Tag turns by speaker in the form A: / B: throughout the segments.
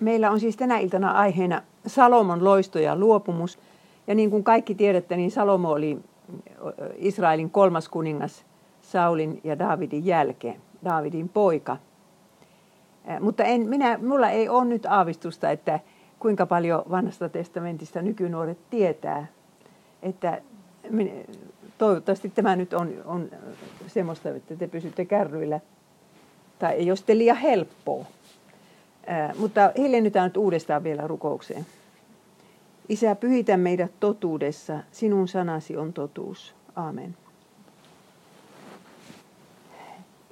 A: Meillä on siis tänä iltana aiheena Salomon loisto ja luopumus. Ja niin kuin kaikki tiedätte, niin Salomo oli Israelin kolmas kuningas Saulin ja Davidin jälkeen, Davidin poika. Mutta en, minä, mulla ei ole nyt aavistusta, että kuinka paljon vanhasta testamentista nykynuoret tietää. Että toivottavasti tämä nyt on, on semmoista, että te pysytte kärryillä. Tai ei ole liian helppoa. Mutta hiljennytään nyt uudestaan vielä rukoukseen. Isä, pyhitä meidät totuudessa. Sinun sanasi on totuus. Aamen.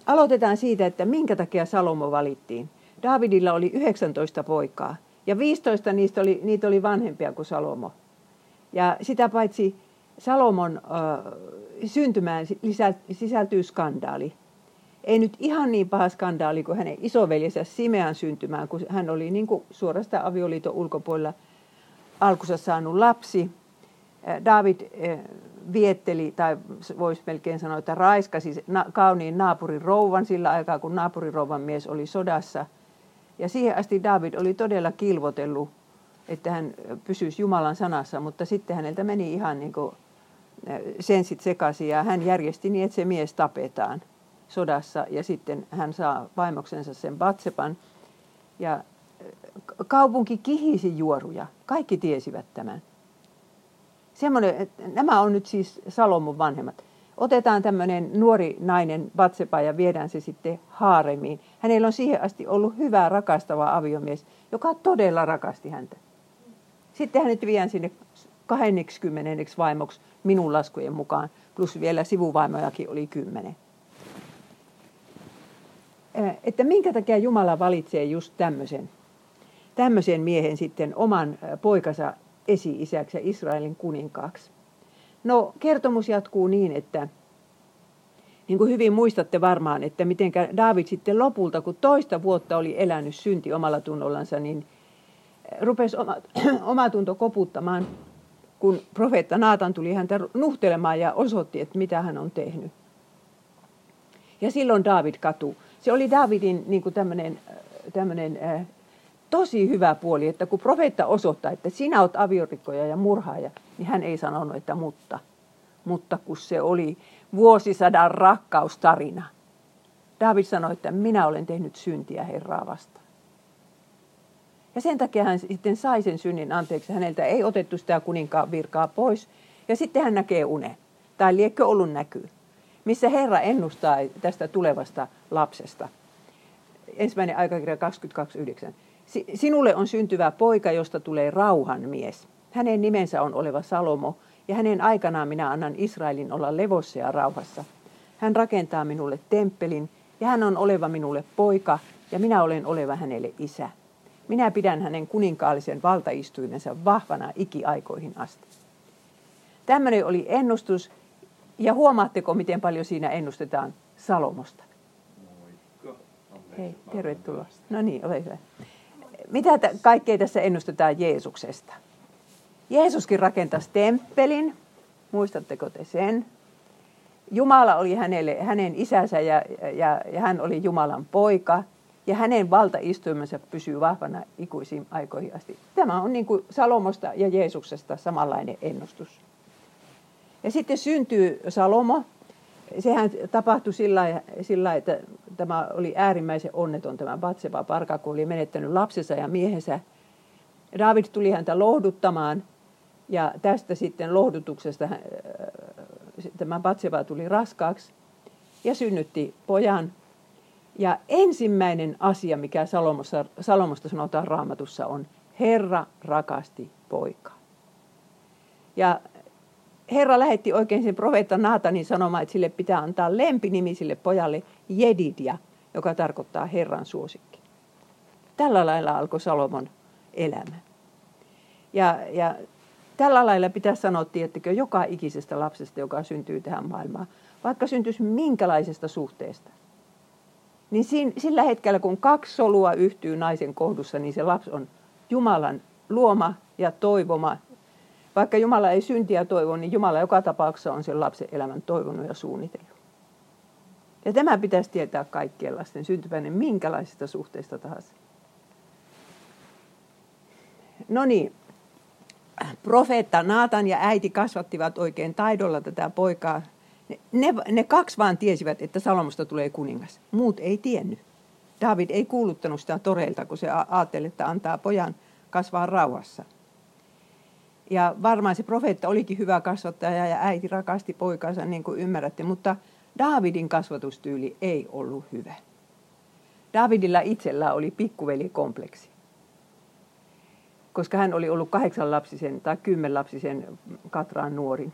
A: Aloitetaan siitä, että minkä takia Salomo valittiin. Davidilla oli 19 poikaa ja 15 niistä oli, niitä oli vanhempia kuin Salomo. Ja sitä paitsi Salomon äh, syntymään sisältyy skandaali ei nyt ihan niin paha skandaali kuin hänen isoveljensä Simean syntymään, kun hän oli niin kuin suorasta avioliiton ulkopuolella alkussa saanut lapsi. David vietteli, tai voisi melkein sanoa, että raiskasi kauniin naapurin rouvan sillä aikaa, kun naapurin rouvan mies oli sodassa. Ja siihen asti David oli todella kilvotellut, että hän pysyisi Jumalan sanassa, mutta sitten häneltä meni ihan niin kuin sensit sekaisin ja hän järjesti niin, että se mies tapetaan sodassa ja sitten hän saa vaimoksensa sen Batsepan. Ja kaupunki kihisi juoruja. Kaikki tiesivät tämän. Semmoinen, nämä on nyt siis Salomon vanhemmat. Otetaan tämmöinen nuori nainen Batsepa ja viedään se sitten haaremiin. Hänellä on siihen asti ollut hyvä, rakastava aviomies, joka todella rakasti häntä. Sitten hänet vien sinne 20 vaimoksi minun laskujen mukaan, plus vielä sivuvaimojakin oli kymmenen että minkä takia Jumala valitsee just tämmöisen, tämmöisen miehen sitten oman poikansa esi-isäksi ja Israelin kuninkaaksi. No kertomus jatkuu niin, että niin kuin hyvin muistatte varmaan, että miten David sitten lopulta, kun toista vuotta oli elänyt synti omalla tunnollansa, niin rupesi oma, oma tunto koputtamaan, kun profeetta Naatan tuli häntä nuhtelemaan ja osoitti, että mitä hän on tehnyt. Ja silloin David katui se oli Davidin niin kuin tämmöinen, tämmöinen äh, tosi hyvä puoli, että kun profeetta osoittaa, että sinä olet aviorikkoja ja murhaaja, niin hän ei sanonut, että mutta. Mutta kun se oli vuosisadan rakkaustarina. David sanoi, että minä olen tehnyt syntiä Herraa vastaan. Ja sen takia hän sitten sai sen synnin anteeksi. Häneltä ei otettu sitä kuninkaan virkaa pois. Ja sitten hän näkee unen. Tai liekkö ollut näkyy missä Herra ennustaa tästä tulevasta lapsesta. Ensimmäinen aikakirja 22.9. Sinulle on syntyvä poika, josta tulee rauhan mies. Hänen nimensä on oleva Salomo, ja hänen aikanaan minä annan Israelin olla levossa ja rauhassa. Hän rakentaa minulle temppelin, ja hän on oleva minulle poika, ja minä olen oleva hänelle isä. Minä pidän hänen kuninkaallisen valtaistuimensa vahvana ikiaikoihin asti. Tämmöinen oli ennustus, ja huomaatteko, miten paljon siinä ennustetaan Salomosta? Hei, tervetuloa. No niin, ole hyvä. Mitä t- kaikkea tässä ennustetaan Jeesuksesta? Jeesuskin rakentasi temppelin. Muistatteko te sen? Jumala oli hänelle, hänen isänsä ja, ja, ja hän oli Jumalan poika. Ja hänen valtaistuimensa pysyy vahvana ikuisiin aikoihin asti. Tämä on niin kuin Salomosta ja Jeesuksesta samanlainen ennustus. Ja sitten syntyy Salomo. Sehän tapahtui sillä, sillä että tämä oli äärimmäisen onneton tämä Batseba parka, kun oli menettänyt lapsensa ja miehensä. David tuli häntä lohduttamaan ja tästä sitten lohdutuksesta äh, tämä Batseba tuli raskaaksi ja synnytti pojan. Ja ensimmäinen asia, mikä Salomosta, Salomosta sanotaan raamatussa on, Herra rakasti poikaa. Ja Herra lähetti oikein sen profeetta Naatanin sanomaan, että sille pitää antaa lempinimi sille pojalle Jedidia, joka tarkoittaa Herran suosikki. Tällä lailla alkoi Salomon elämä. Ja, ja tällä lailla pitää sanoa, tiettikö, joka ikisestä lapsesta, joka syntyy tähän maailmaan, vaikka syntyisi minkälaisesta suhteesta. Niin siinä, sillä hetkellä, kun kaksi solua yhtyy naisen kohdussa, niin se lapsi on Jumalan luoma ja toivoma vaikka Jumala ei syntiä toivo, niin Jumala joka tapauksessa on sen lapsen elämän toivonut ja suunnitellut. Ja tämä pitäisi tietää kaikkien lasten syntypäinen minkälaisista suhteista tahansa. No niin, profeetta Naatan ja äiti kasvattivat oikein taidolla tätä poikaa. Ne, ne, ne kaksi vaan tiesivät, että Salomosta tulee kuningas. Muut ei tiennyt. David ei kuuluttanut sitä toreilta, kun se ajatteli, että antaa pojan kasvaa rauhassa. Ja varmaan se profeetta olikin hyvä kasvattaja ja äiti rakasti poikansa, niin kuin ymmärrätte, mutta Davidin kasvatustyyli ei ollut hyvä. Davidilla itsellä oli pikkuvelikompleksi koska hän oli ollut kahdeksan lapsisen tai kymmen lapsisen Katraan nuorin.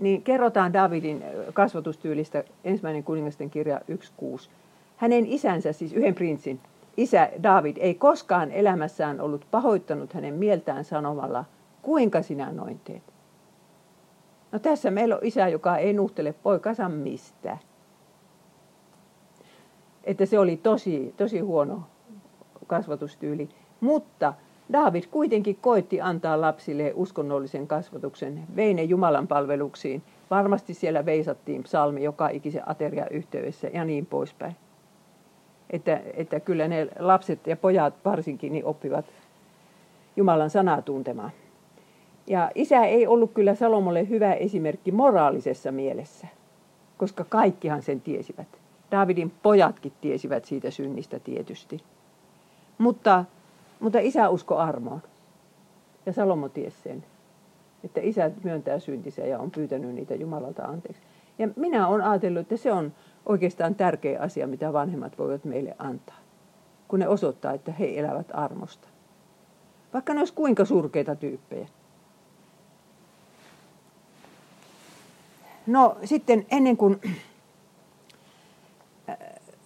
A: Niin kerrotaan Davidin kasvatustyylistä ensimmäinen kuningasten kirja 1.6. Hänen isänsä, siis yhden prinssin, isä David ei koskaan elämässään ollut pahoittanut hänen mieltään sanomalla, kuinka sinä noin teet. No tässä meillä on isä, joka ei nuhtele poikansa mistään. Että se oli tosi, tosi huono kasvatustyyli. Mutta David kuitenkin koitti antaa lapsille uskonnollisen kasvatuksen, vei ne Jumalan palveluksiin. Varmasti siellä veisattiin psalmi joka ikisen ateria yhteydessä ja niin poispäin. Että, että kyllä ne lapset ja pojat varsinkin niin oppivat Jumalan sanaa tuntemaan. Ja isä ei ollut kyllä Salomolle hyvä esimerkki moraalisessa mielessä, koska kaikkihan sen tiesivät. Davidin pojatkin tiesivät siitä synnistä tietysti. Mutta mutta isä usko armoon. Ja Salomo ties sen, että isä myöntää syntisiä ja on pyytänyt niitä Jumalalta anteeksi. Ja minä olen ajatellut, että se on oikeastaan tärkeä asia, mitä vanhemmat voivat meille antaa, kun ne osoittaa, että he elävät armosta. Vaikka ne olisi kuinka surkeita tyyppejä. No sitten ennen kuin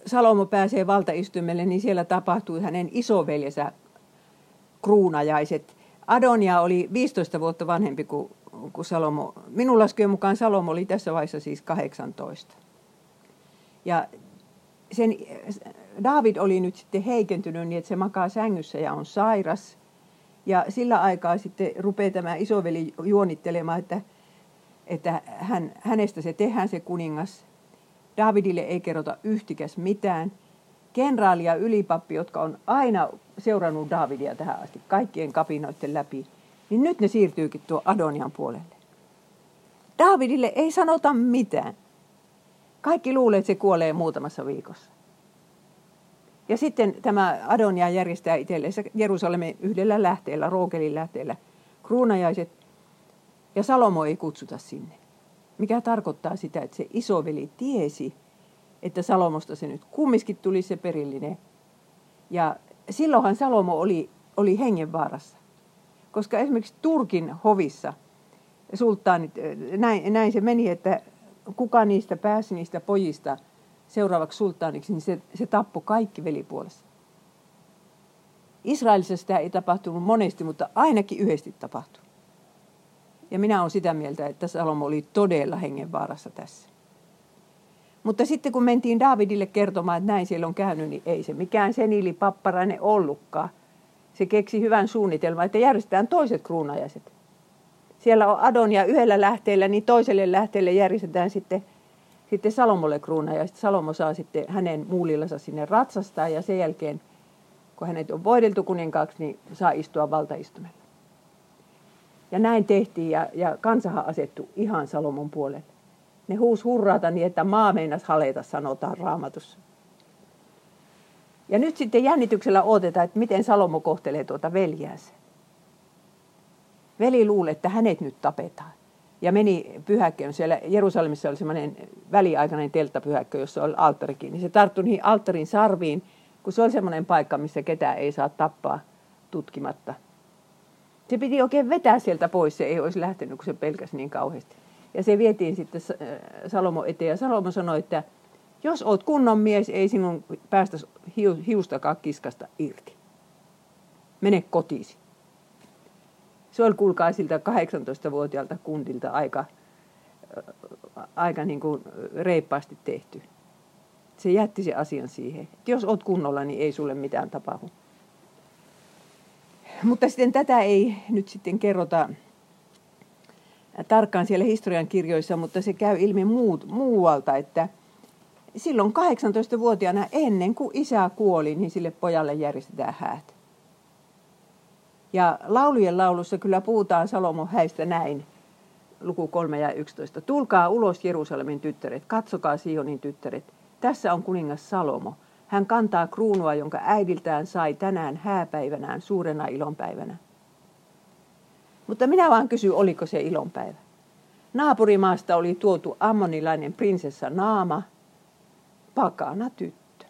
A: Salomo pääsee valtaistumelle, niin siellä tapahtui hänen isoveljensä kruunajaiset. Adonia oli 15 vuotta vanhempi kuin, kuin Salomo. Minun laskujen mukaan Salomo oli tässä vaiheessa siis 18. Ja sen, David oli nyt sitten heikentynyt niin, että se makaa sängyssä ja on sairas. Ja sillä aikaa sitten rupeaa tämä isoveli juonittelemaan, että, että hän, hänestä se tehdään se kuningas. Davidille ei kerrota yhtikäs mitään – kenraali ja ylipappi, jotka on aina seurannut Davidia tähän asti kaikkien kapinoiden läpi, niin nyt ne siirtyykin tuo Adonian puolelle. Davidille ei sanota mitään. Kaikki luulee, että se kuolee muutamassa viikossa. Ja sitten tämä Adonia järjestää itselleen Jerusalemin yhdellä lähteellä, Rookelin lähteellä, kruunajaiset, ja Salomo ei kutsuta sinne. Mikä tarkoittaa sitä, että se isoveli tiesi, että Salomosta se nyt kumminkin tuli se perillinen. Ja silloinhan Salomo oli, oli hengenvaarassa. Koska esimerkiksi Turkin hovissa sulttaanit, näin, näin se meni, että kuka niistä pääsi niistä pojista seuraavaksi sulttaaniksi, niin se, se tappoi kaikki velipuolessa. Israelissa sitä ei tapahtunut monesti, mutta ainakin yhdesti tapahtui. Ja minä olen sitä mieltä, että Salomo oli todella hengenvaarassa tässä. Mutta sitten kun mentiin Davidille kertomaan, että näin siellä on käynyt, niin ei se mikään senili papparainen ollutkaan. Se keksi hyvän suunnitelman, että järjestetään toiset kruunajaiset. Siellä on Adonia yhdellä lähteellä, niin toiselle lähteelle järjestetään sitten, sitten Salomolle kruunajaiset. Salomo saa sitten hänen muulillansa sinne ratsastaa ja sen jälkeen, kun hänet on voideltu kuninkaaksi, niin saa istua valtaistumella. Ja näin tehtiin ja, ja kansahan asettu ihan Salomon puolelle. Ne huus hurrata niin, että maa meinas haleta, sanotaan raamatussa. Ja nyt sitten jännityksellä odotetaan, että miten Salomo kohtelee tuota veljäänsä. Veli luuli, että hänet nyt tapetaan. Ja meni pyhäkköön. Siellä Jerusalemissa oli semmoinen väliaikainen telttapyhäkkö, jossa oli alttarikin. Niin se tarttui niihin alttarin sarviin, kun se oli semmoinen paikka, missä ketään ei saa tappaa tutkimatta. Se piti oikein vetää sieltä pois, se ei olisi lähtenyt, kun se pelkäsi niin kauheasti. Ja se vietiin sitten äh, Salomo eteen ja Salomo sanoi, että jos oot kunnon mies, ei sinun päästä hiustakaan kiskasta irti. Mene kotiisi. Se oli kuulkaa siltä 18-vuotiaalta kundilta aika, äh, aika niin kuin reippaasti tehty. Se jätti se asian siihen. Että jos oot kunnolla, niin ei sulle mitään tapahdu. Mutta sitten tätä ei nyt sitten kerrota tarkkaan siellä historian kirjoissa, mutta se käy ilmi muut, muualta, että silloin 18-vuotiaana ennen kuin isä kuoli, niin sille pojalle järjestetään häät. Ja laulujen laulussa kyllä puhutaan Salomon häistä näin, luku 3 ja 11. Tulkaa ulos Jerusalemin tyttäret, katsokaa Sionin tyttäret. Tässä on kuningas Salomo. Hän kantaa kruunua, jonka äidiltään sai tänään hääpäivänään suurena ilonpäivänä. Mutta minä vaan kysyn, oliko se ilonpäivä. Naapurimaasta oli tuotu ammonilainen prinsessa Naama, pakana tyttö.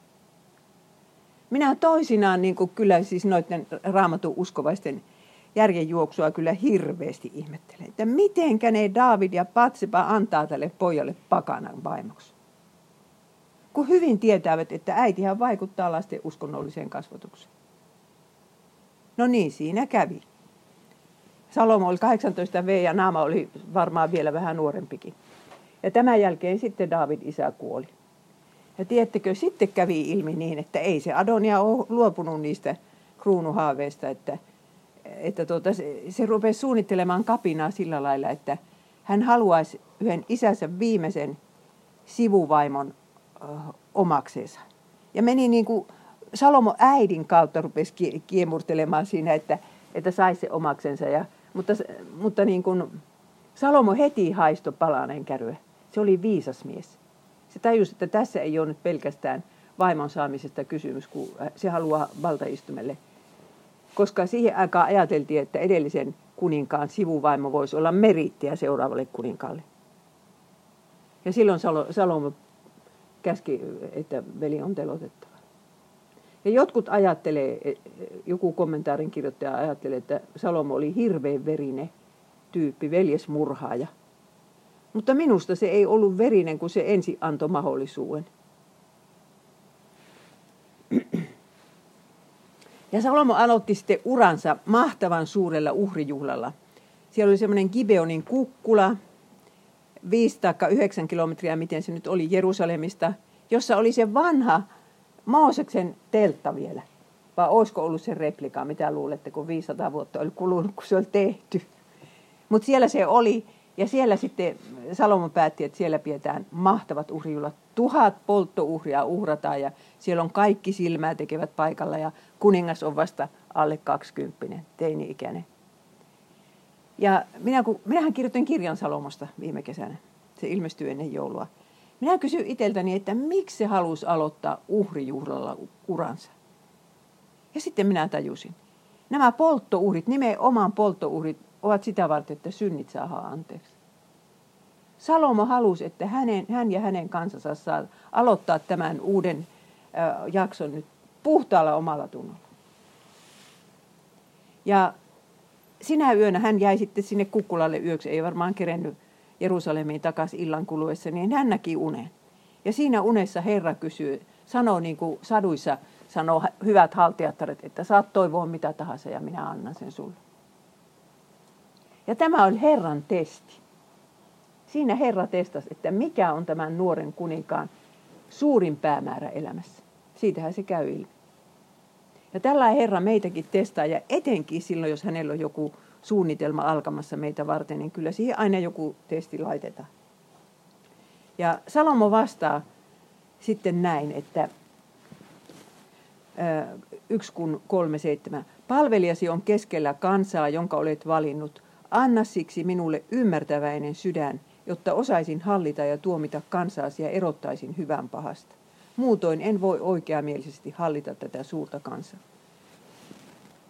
A: Minä toisinaan niin kuin kyllä siis noiden raamatun uskovaisten järjenjuoksua kyllä hirveästi ihmettelen, että mitenkä ne David ja Patsepa antaa tälle pojalle pakanan vaimoksi. Kun hyvin tietävät, että äitihän vaikuttaa lasten uskonnolliseen kasvatukseen. No niin, siinä kävi. Salomo oli 18 V ja Naama oli varmaan vielä vähän nuorempikin. Ja tämän jälkeen sitten David isä kuoli. Ja tiedättekö, sitten kävi ilmi niin, että ei se Adonia ole luopunut niistä kruunuhaaveista, että, että tuota, se, se rupesi suunnittelemaan kapinaa sillä lailla, että hän haluaisi yhden isänsä viimeisen sivuvaimon ö, omakseensa. Ja meni niin kuin Salomo äidin kautta rupesi kiemurtelemaan siinä, että, että saisi se omaksensa. Ja mutta, mutta niin kuin Salomo heti haisto palaneen käryä. Se oli viisas mies. Se tajusi, että tässä ei ole nyt pelkästään vaimon saamisesta kysymys, kun se haluaa valtaistumelle. Koska siihen aikaan ajateltiin, että edellisen kuninkaan sivuvaimo voisi olla merittiä seuraavalle kuninkaalle. Ja silloin Salomo käski, että veli on telotettava. Ja jotkut ajattelee, joku kommentaarin kirjoittaja ajattelee, että Salomo oli hirveän verinen tyyppi, veljesmurhaaja. Mutta minusta se ei ollut verinen, kun se ensi antoi mahdollisuuden. Ja Salomo aloitti sitten uransa mahtavan suurella uhrijuhlalla. Siellä oli semmoinen Gibeonin kukkula, 5 9 kilometriä, miten se nyt oli Jerusalemista, jossa oli se vanha Mooseksen teltta vielä. Vai olisiko ollut se replika, mitä luulette, kun 500 vuotta oli kulunut, kun se oli tehty. Mutta siellä se oli, ja siellä sitten Salomo päätti, että siellä pidetään mahtavat uhrijuhlat. Tuhat polttouhria uhrataan, ja siellä on kaikki silmää tekevät paikalla, ja kuningas on vasta alle 20, teini-ikäinen. Ja minä, kun, minähän kirjoitin kirjan Salomosta viime kesänä. Se ilmestyi ennen joulua. Minä kysyin itseltäni, että miksi se halusi aloittaa uhrijuhlalla uransa. Ja sitten minä tajusin. Nämä polttouhrit, nimenomaan polttouhrit, ovat sitä varten, että synnit saa anteeksi. Salomo halusi, että hänen, hän ja hänen kansansa saa aloittaa tämän uuden äh, jakson nyt puhtaalla omalla tunnolla. Ja sinä yönä hän jäi sitten sinne kukkulalle yöksi, ei varmaan kerennyt Jerusalemiin takaisin illan kuluessa, niin hän näki unen. Ja siinä unessa Herra kysyy, sanoo niin kuin saduissa, sanoo hyvät haltijattaret, että saat toivoa mitä tahansa ja minä annan sen sulle. Ja tämä oli Herran testi. Siinä Herra testasi, että mikä on tämän nuoren kuninkaan suurin päämäärä elämässä. Siitähän se käy ilmi. Ja tällä Herra meitäkin testaa, ja etenkin silloin, jos hänellä on joku suunnitelma alkamassa meitä varten, niin kyllä siihen aina joku testi laitetaan. Ja Salomo vastaa sitten näin, että yksi kun kolme seitsemän. Palvelijasi on keskellä kansaa, jonka olet valinnut. Anna siksi minulle ymmärtäväinen sydän, jotta osaisin hallita ja tuomita kansaasi ja erottaisin hyvän pahasta. Muutoin en voi oikeamielisesti hallita tätä suurta kansaa.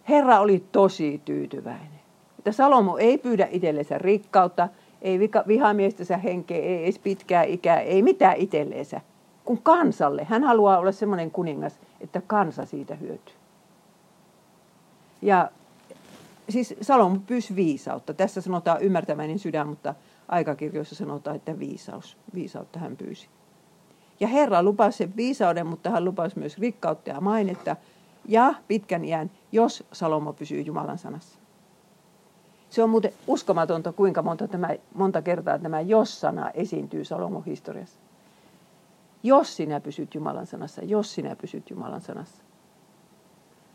A: Herra oli tosi tyytyväinen. Että Salomo ei pyydä itsellensä rikkautta, ei vihamiestänsä henkeä, ei edes pitkää ikää, ei mitään itselleensä, kun kansalle. Hän haluaa olla semmoinen kuningas, että kansa siitä hyötyy. Ja siis Salomo pyysi viisautta. Tässä sanotaan ymmärtäväinen sydän, mutta aikakirjoissa sanotaan, että viisaus. Viisautta hän pyysi. Ja Herra lupasi sen viisauden, mutta hän lupasi myös rikkautta ja mainetta ja pitkän iän, jos Salomo pysyy Jumalan sanassa. Se on muuten uskomatonta, kuinka monta, tämä, monta kertaa tämä jos-sana esiintyy Salomon historiassa. Jos sinä pysyt Jumalan sanassa, jos sinä pysyt Jumalan sanassa.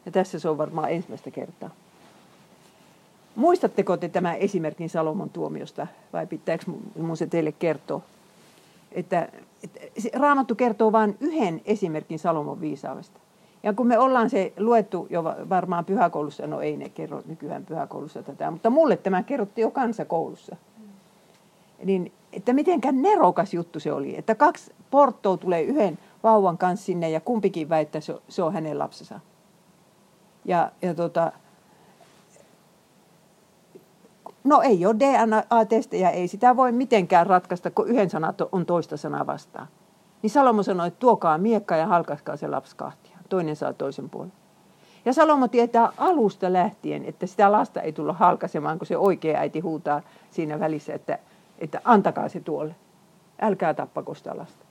A: Ja tässä se on varmaan ensimmäistä kertaa. Muistatteko te tämän esimerkin Salomon tuomiosta vai pitääkö mun se teille kertoa? Että, että Raamattu kertoo vain yhden esimerkin Salomon viisaudesta. Ja kun me ollaan se luettu jo varmaan pyhäkoulussa, no ei ne kerro nykyään pyhäkoulussa tätä, mutta mulle tämä kerrottiin jo kansakoulussa. Niin, että mitenkään nerokas juttu se oli, että kaksi porttoa tulee yhden vauvan kanssa sinne ja kumpikin väittää, se on hänen lapsensa. Ja, ja tota, no ei ole DNA-testejä, ei sitä voi mitenkään ratkaista, kun yhden sanat on toista sanaa vastaan. Niin Salomo sanoi, että tuokaa miekka ja halkaskaa se lapsi kahtia. Toinen saa toisen puolen. Ja Salomo tietää alusta lähtien, että sitä lasta ei tulla halkasemaan, kun se oikea äiti huutaa siinä välissä, että, että antakaa se tuolle. Älkää tappako sitä lasta.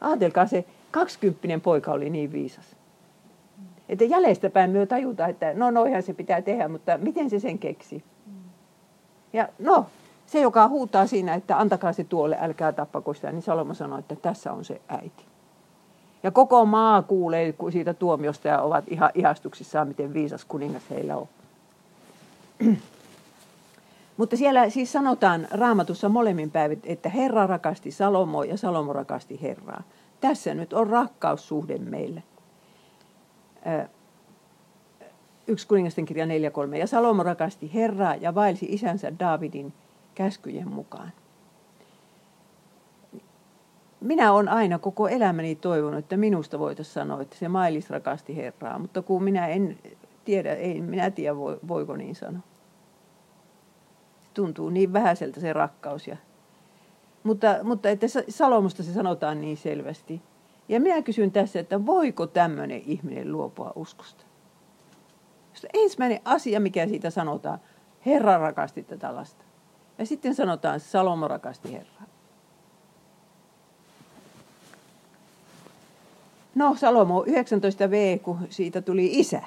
A: Ajatelkaa se, kaksikymppinen poika oli niin viisas. Että jäljestäpäin myö tajuta, että no noihan se pitää tehdä, mutta miten se sen keksi? Ja no, se joka huutaa siinä, että antakaa se tuolle, älkää tappako sitä, niin Salomo sanoi, että tässä on se äiti. Ja koko maa kuulee siitä tuomiosta ja ovat ihan ihastuksissaan, miten viisas kuningas heillä on. Mutta siellä siis sanotaan raamatussa molemmin päivät, että Herra rakasti Salomo ja Salomo rakasti Herraa. Tässä nyt on rakkaussuhde meille. Yksi kuningasten kirja 4.3. Ja Salomo rakasti Herraa ja vaelsi isänsä Davidin käskyjen mukaan. Minä olen aina koko elämäni toivonut, että minusta voitaisiin sanoa, että se Mailis rakasti Herraa, mutta kun minä en tiedä, ei minä tiedä voiko niin sanoa. Se tuntuu niin vähäiseltä se rakkaus. Ja, mutta, mutta että Salomusta se sanotaan niin selvästi. Ja minä kysyn tässä, että voiko tämmöinen ihminen luopua uskosta? Ensimmäinen asia, mikä siitä sanotaan, Herra rakasti tätä lasta. Ja sitten sanotaan, Salomo rakasti Herraa. No Salomo 19v, kun siitä tuli isä,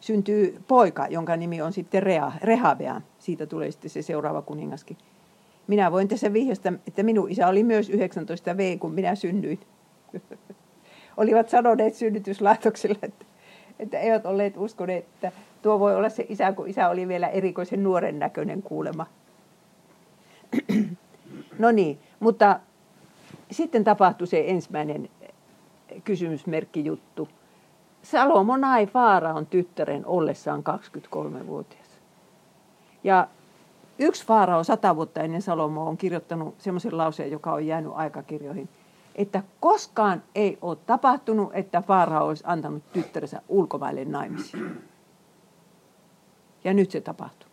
A: syntyy poika, jonka nimi on sitten Rea, Rehabea. Siitä tulee sitten se seuraava kuningaskin. Minä voin tässä vihjasta, että minun isä oli myös 19v, kun minä synnyin. Olivat sanoneet synnytyslaitoksella, että, että eivät olleet uskoneet, että tuo voi olla se isä, kun isä oli vielä erikoisen nuoren näköinen kuulema. no niin, mutta sitten tapahtui se ensimmäinen kysymysmerkki juttu. Salomo nai Faaraon tyttären ollessaan 23-vuotias. Ja yksi Faarao sata vuotta ennen Salomo on kirjoittanut semmoisen lauseen, joka on jäänyt aikakirjoihin, että koskaan ei ole tapahtunut, että Faarao olisi antanut tyttärensä ulkomaille naimisiin. Ja nyt se tapahtuu.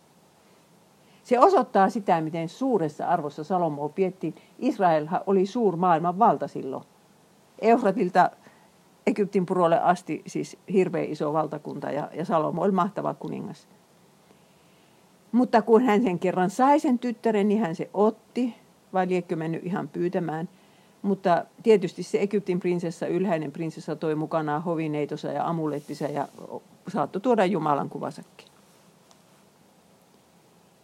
A: Se osoittaa sitä, miten suuressa arvossa Salomo piettiin. Israel oli suur maailman valta silloin. Eufratilta Egyptin purolle asti siis hirveän iso valtakunta ja, ja Salomo oli mahtava kuningas. Mutta kun hän sen kerran sai sen tyttären, niin hän se otti, vai liekkö mennyt ihan pyytämään. Mutta tietysti se Egyptin prinsessa, ylhäinen prinsessa, toi mukanaan hovineitonsa ja amulettisa ja saattoi tuoda Jumalan kuvasakin.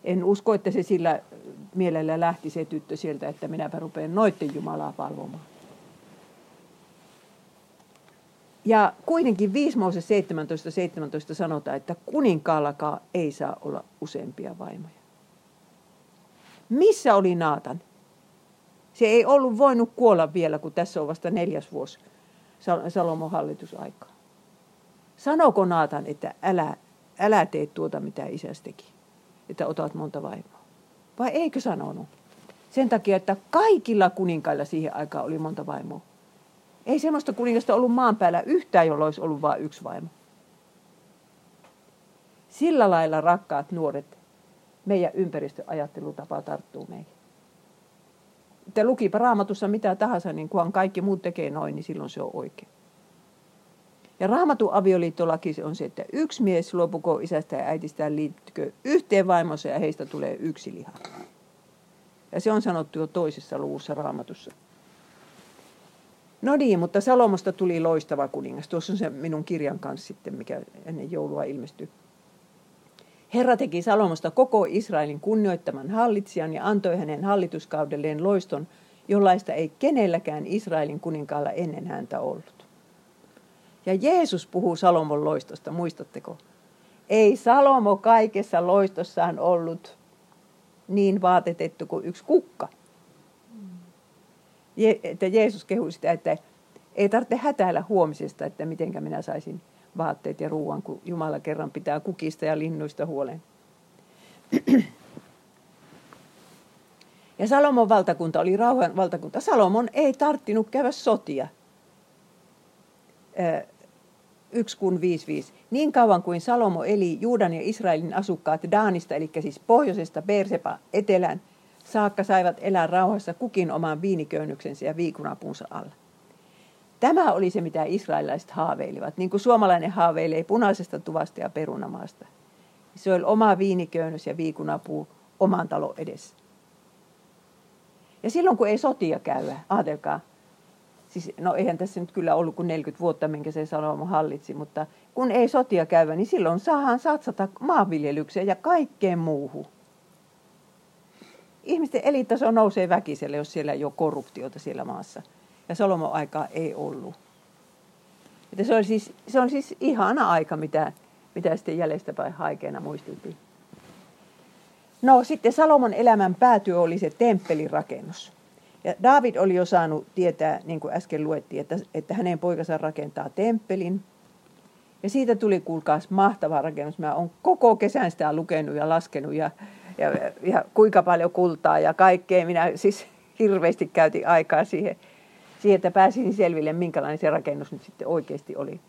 A: En usko, että se sillä mielellä lähti se tyttö sieltä, että minäpä rupean noitten Jumalaa palvomaan. Ja kuitenkin 5 Mooses 17, 17 sanotaan, että kuninkaallakaan ei saa olla useampia vaimoja. Missä oli Naatan? Se ei ollut voinut kuolla vielä, kun tässä on vasta neljäs vuosi Salomon hallitusaikaa. Sanoko Naatan, että älä, älä tee tuota, mitä isäsi teki, että otat monta vaimoa? Vai eikö sanonut? Sen takia, että kaikilla kuninkailla siihen aikaan oli monta vaimoa. Ei semmoista kuningasta ollut maan päällä yhtään, jolla olisi ollut vain yksi vaimo. Sillä lailla, rakkaat nuoret, meidän ympäristöajattelutapa tarttuu meihin. Te lukipa raamatussa mitä tahansa, niin kunhan kaikki muut tekee noin, niin silloin se on oikein. Ja raamatun avioliittolaki on se, että yksi mies luopuko isästä ja äitistään liittykö yhteen vaimonsa ja heistä tulee yksi liha. Ja se on sanottu jo toisessa luvussa raamatussa. No niin, mutta Salomosta tuli loistava kuningas. Tuossa on se minun kirjan kanssa sitten, mikä ennen joulua ilmestyi. Herra teki Salomosta koko Israelin kunnioittaman hallitsijan ja antoi hänen hallituskaudelleen loiston, jollaista ei kenelläkään Israelin kuninkaalla ennen häntä ollut. Ja Jeesus puhuu Salomon loistosta, muistatteko? Ei Salomo kaikessa loistossaan ollut niin vaatetettu kuin yksi kukka – että Jeesus kehui sitä, että Ei tarvitse hätäillä huomisesta, että miten minä saisin vaatteet ja ruoan, kun Jumala kerran pitää kukista ja linnuista huolen. Ja Salomon valtakunta oli rauhan valtakunta. Salomon ei tarttinut käydä sotia. 1 kun 5.5. Niin kauan kuin Salomo eli Juudan ja Israelin asukkaat Daanista, eli siis pohjoisesta Persepa etelään, saakka saivat elää rauhassa kukin oman viiniköynnöksensä ja viikunapunsa alla. Tämä oli se, mitä israelilaiset haaveilivat, niin kuin suomalainen haaveilee punaisesta tuvasta ja perunamaasta. Se oli oma viiniköynnös ja viikunapuu oman talon edessä. Ja silloin kun ei sotia käydä, ajatelkaa, siis, no eihän tässä nyt kyllä ollut kuin 40 vuotta, minkä se Salomo hallitsi, mutta kun ei sotia käydä, niin silloin saadaan satsata maanviljelykseen ja kaikkeen muuhun. Ihmisten elintaso nousee väkiselle, jos siellä ei ole korruptiota siellä maassa. Ja Solomon aikaa ei ollut. Että se, on siis, se on siis ihana aika, mitä, mitä sitten jäljestäpäin haikeena muisteltiin. No sitten Salomon elämän päätyö oli se temppelin rakennus. Ja David oli jo saanut tietää, niin kuin äsken luettiin, että, että hänen poikansa rakentaa temppelin. Ja siitä tuli, kuulkaas, mahtava rakennus. Mä oon koko kesän sitä lukenut ja laskenut ja, ja, ja kuinka paljon kultaa ja kaikkea. Minä siis hirveästi käytin aikaa siihen, siihen, että pääsin selville, minkälainen se rakennus nyt sitten oikeasti oli.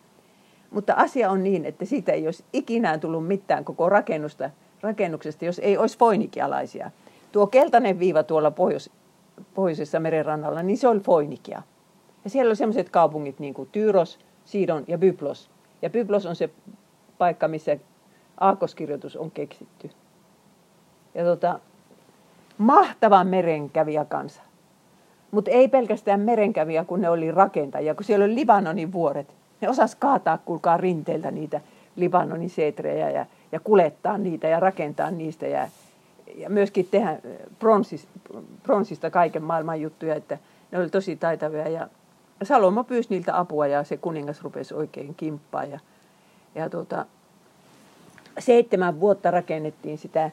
A: Mutta asia on niin, että siitä ei olisi ikinä tullut mitään koko rakennusta, rakennuksesta, jos ei olisi foinikialaisia. Tuo keltainen viiva tuolla pohjois, pohjoisessa merenrannalla, niin se oli Foinikia. Ja siellä oli sellaiset kaupungit niin kuin Tyros, Sidon ja Byblos. Ja Byblos on se paikka, missä aakoskirjoitus on keksitty. Ja tota, mahtava merenkävijä kansa. Mutta ei pelkästään merenkävijä, kun ne oli rakentajia, kun siellä oli Libanonin vuoret. Ne osas kaataa, kuulkaa rinteiltä niitä Libanonin seetrejä ja, ja kulettaa niitä ja rakentaa niistä. Ja, ja myöskin tehdä bronsista, bronsista kaiken maailman juttuja, että ne oli tosi taitavia. Ja Salomo pyysi niiltä apua ja se kuningas rupesi oikein kimppaa. Ja, ja tuota, seitsemän vuotta rakennettiin sitä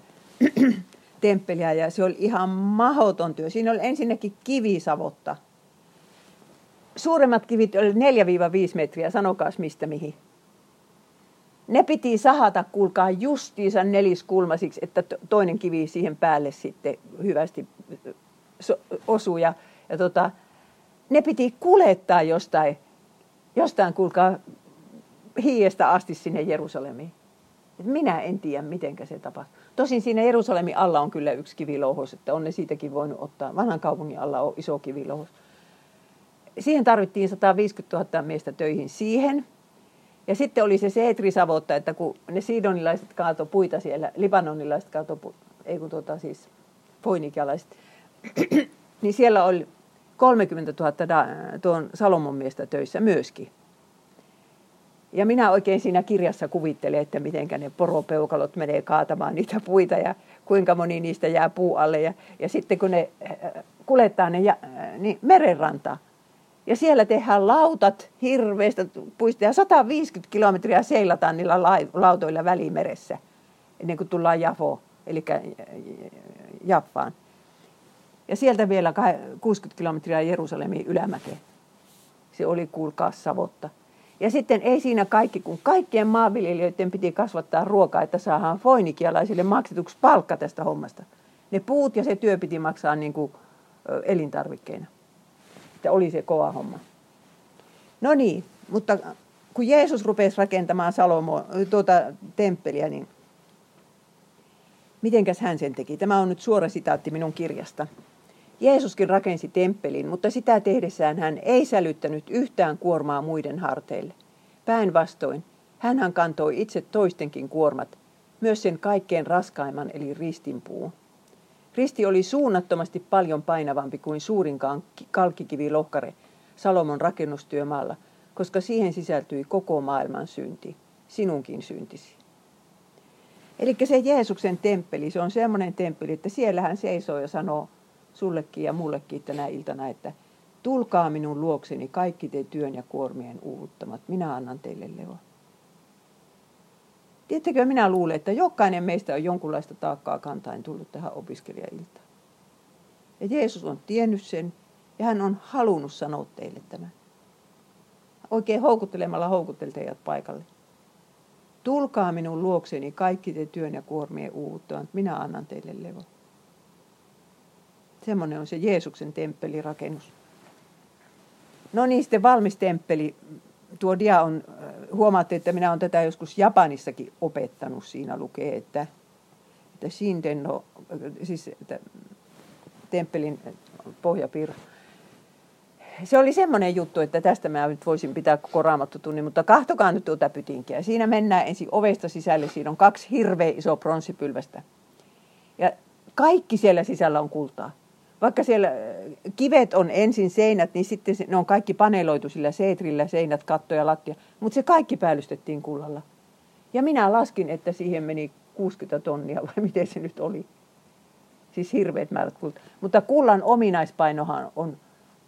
A: temppeliä ja se oli ihan mahoton työ. Siinä oli ensinnäkin kivisavotta. Suuremmat kivit oli 4-5 metriä, sanokaas mistä mihin. Ne piti sahata, kuulkaa, justiinsa neliskulmasiksi, että toinen kivi siihen päälle sitten hyvästi osuu. Ja, ja tota, ne piti kulettaa jostain, jostain, kuulkaa, hiestä asti sinne Jerusalemiin. Et minä en tiedä, miten se tapahtuu. Tosin siinä Jerusalemin alla on kyllä yksi kivilouhos, että on ne siitäkin voinut ottaa. Vanhan kaupungin alla on iso kivilouhos. Siihen tarvittiin 150 000 miestä töihin siihen. Ja sitten oli se seetrisavotta, että kun ne sidonilaiset kaato puita siellä, libanonilaiset kaato puita, ei kun tuota siis foinikialaiset, niin siellä oli 30 000 da, tuon Salomon miestä töissä myöskin. Ja minä oikein siinä kirjassa kuvittelen, että miten ne poropeukalot menee kaatamaan niitä puita ja kuinka moni niistä jää puu alle. Ja, ja sitten kun ne äh, kuljettaa ne ja, äh, niin merenrantaan, ja siellä tehdään lautat hirveistä puista ja 150 kilometriä seilataan niillä lautoilla välimeressä ennen kuin tullaan Jafo, eli Jaffaan. Ja sieltä vielä 60 kilometriä Jerusalemin ylämäkeen. Se oli kuulkaa savotta. Ja sitten ei siinä kaikki, kun kaikkien maanviljelijöiden piti kasvattaa ruokaa, että saadaan foinikialaisille maksetuksi palkka tästä hommasta. Ne puut ja se työ piti maksaa niin kuin elintarvikkeina että oli se kova homma. No niin, mutta kun Jeesus rupesi rakentamaan Salomo, tuota temppeliä, niin mitenkäs hän sen teki? Tämä on nyt suora sitaatti minun kirjasta. Jeesuskin rakensi temppelin, mutta sitä tehdessään hän ei sälyttänyt yhtään kuormaa muiden harteille. Päinvastoin, hän kantoi itse toistenkin kuormat, myös sen kaikkein raskaimman eli ristinpuun. Risti oli suunnattomasti paljon painavampi kuin suurinkaan kalkkikivilohkare Salomon rakennustyömaalla, koska siihen sisältyi koko maailman synti, sinunkin syntisi. Eli se Jeesuksen temppeli, se on semmoinen temppeli, että siellä hän seisoo ja sanoo sullekin ja mullekin tänä iltana, että tulkaa minun luokseni kaikki te työn ja kuormien uuvuttamat, minä annan teille levoa. Tiedättekö, minä luulen, että jokainen meistä on jonkunlaista taakkaa kantain tullut tähän opiskelijailtaan. Ja Jeesus on tiennyt sen ja hän on halunnut sanoa teille tämän. oikein houkuttelemalla houkutteltajat paikalle. Tulkaa minun luokseni kaikki te työn ja kuormien uuttaan, minä annan teille levo. Semmoinen on se Jeesuksen temppelirakennus. No niin, sitten valmis temppeli. Tuo dia on, äh, huomaatte, että minä olen tätä joskus Japanissakin opettanut. Siinä lukee, että, että Shindenno, siis että temppelin pohjapiirro. Se oli semmoinen juttu, että tästä mä nyt voisin pitää koko raamattotunnin, mutta kahtokaa nyt tuota pytinkiä. Siinä mennään ensin ovesta sisälle, siinä on kaksi hirveä iso pronssipylvästä. Ja kaikki siellä sisällä on kultaa vaikka siellä kivet on ensin seinät, niin sitten ne on kaikki paneloitu sillä seitrillä, seinät, katto ja lattia. Mutta se kaikki päällystettiin kullalla. Ja minä laskin, että siihen meni 60 tonnia vai miten se nyt oli. Siis hirveät määrät kulta. Mutta kullan ominaispainohan on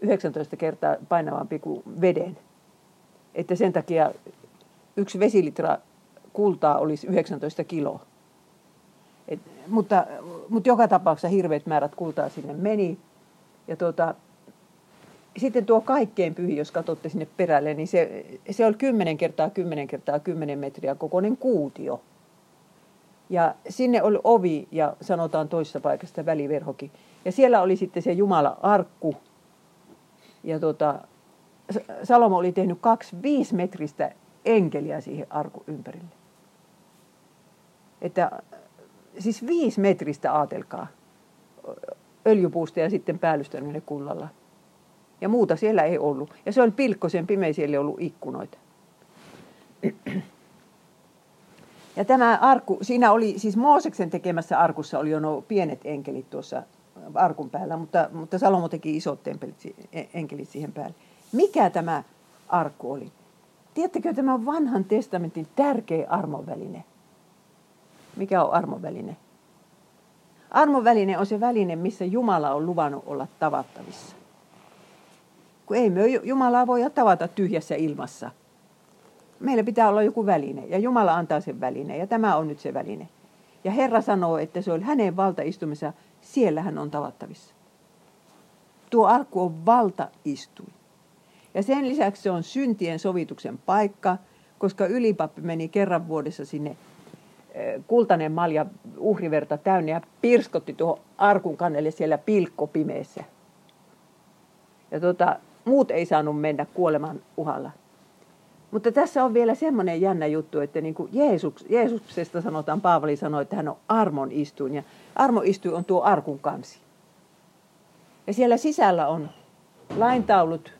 A: 19 kertaa painavampi kuin veden. Että sen takia yksi vesilitra kultaa olisi 19 kiloa. Et, mutta, mutta joka tapauksessa hirveät määrät kultaa sinne meni. Ja tuota, sitten tuo kaikkein pyhi, jos katsotte sinne perälle, niin se, se oli 10 kertaa 10 kertaa 10 metriä kokoinen kuutio. Ja sinne oli ovi ja sanotaan toisessa paikassa väliverhokin. Ja siellä oli sitten se Jumala arkku. Ja tuota, Salomo oli tehnyt kaksi viisimetristä enkeliä siihen arkun ympärille. Että siis viisi metristä aatelkaa öljypuusta ja sitten päällystäneen kullalla. Ja muuta siellä ei ollut. Ja se on pilkkosen pimeä, siellä ei ollut ikkunoita. Ja tämä arkku, siinä oli siis Mooseksen tekemässä arkussa oli jo nuo pienet enkelit tuossa arkun päällä, mutta, mutta Salomo teki isot tempelit, e, enkelit siihen päälle. Mikä tämä arkku oli? Tiedättekö, tämä vanhan testamentin tärkeä armonväline. Mikä on armoväline? Armoväline on se väline, missä Jumala on luvannut olla tavattavissa. Kun ei me Jumalaa voi tavata tyhjässä ilmassa. Meillä pitää olla joku väline ja Jumala antaa sen väline ja tämä on nyt se väline. Ja Herra sanoo, että se on hänen valtaistumissa, siellä hän on tavattavissa. Tuo arkku on valtaistuin. Ja sen lisäksi se on syntien sovituksen paikka, koska ylipappi meni kerran vuodessa sinne kultainen malja uhriverta täynnä ja pirskotti tuohon arkun kannelle siellä pilkko. Ja tuota, muut ei saanut mennä kuoleman uhalla. Mutta tässä on vielä semmoinen jännä juttu, että niin kuin Jeesus, Jeesuksesta sanotaan, Paavali sanoi, että hän on armon istuin. Ja armon istuin on tuo arkun kansi. Ja siellä sisällä on laintaulut,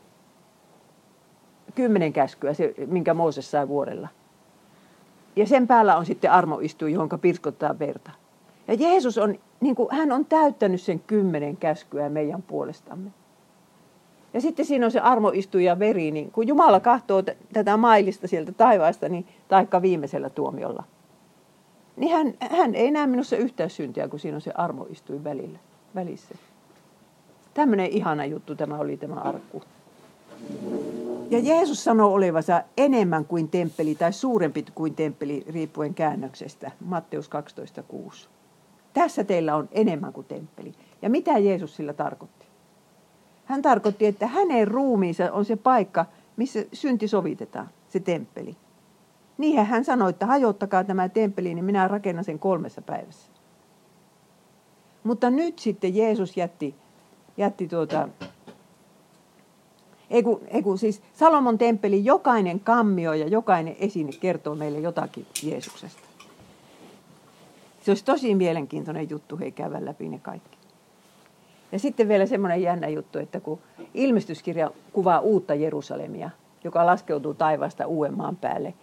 A: kymmenen käskyä, se, minkä Mooses sai vuorella. Ja sen päällä on sitten armoistuin, johon pirskottaa verta. Ja Jeesus on, niin kuin, hän on täyttänyt sen kymmenen käskyä meidän puolestamme. Ja sitten siinä on se armoistu ja veri, niin kun Jumala katsoo t- tätä mailista sieltä taivaasta, niin taikka viimeisellä tuomiolla, niin hän, hän ei näe minussa yhtään syntiä, kun siinä on se armoistuin välillä, välissä. Tämmöinen ihana juttu tämä oli tämä arkku. Ja Jeesus sanoo olevansa enemmän kuin temppeli tai suurempi kuin temppeli riippuen käännöksestä. Matteus 12.6. Tässä teillä on enemmän kuin temppeli. Ja mitä Jeesus sillä tarkoitti? Hän tarkoitti, että hänen ruumiinsa on se paikka, missä synti sovitetaan, se temppeli. Niinhän hän sanoi, että hajottakaa tämä temppeli, niin minä rakennan sen kolmessa päivässä. Mutta nyt sitten Jeesus jätti, jätti tuota, ei kun, siis Salomon temppeli, jokainen kammio ja jokainen esine kertoo meille jotakin Jeesuksesta. Se olisi tosi mielenkiintoinen juttu, hei käydä läpi ne kaikki. Ja sitten vielä semmoinen jännä juttu, että kun ilmestyskirja kuvaa uutta Jerusalemia, joka laskeutuu taivaasta uuden maan päälle,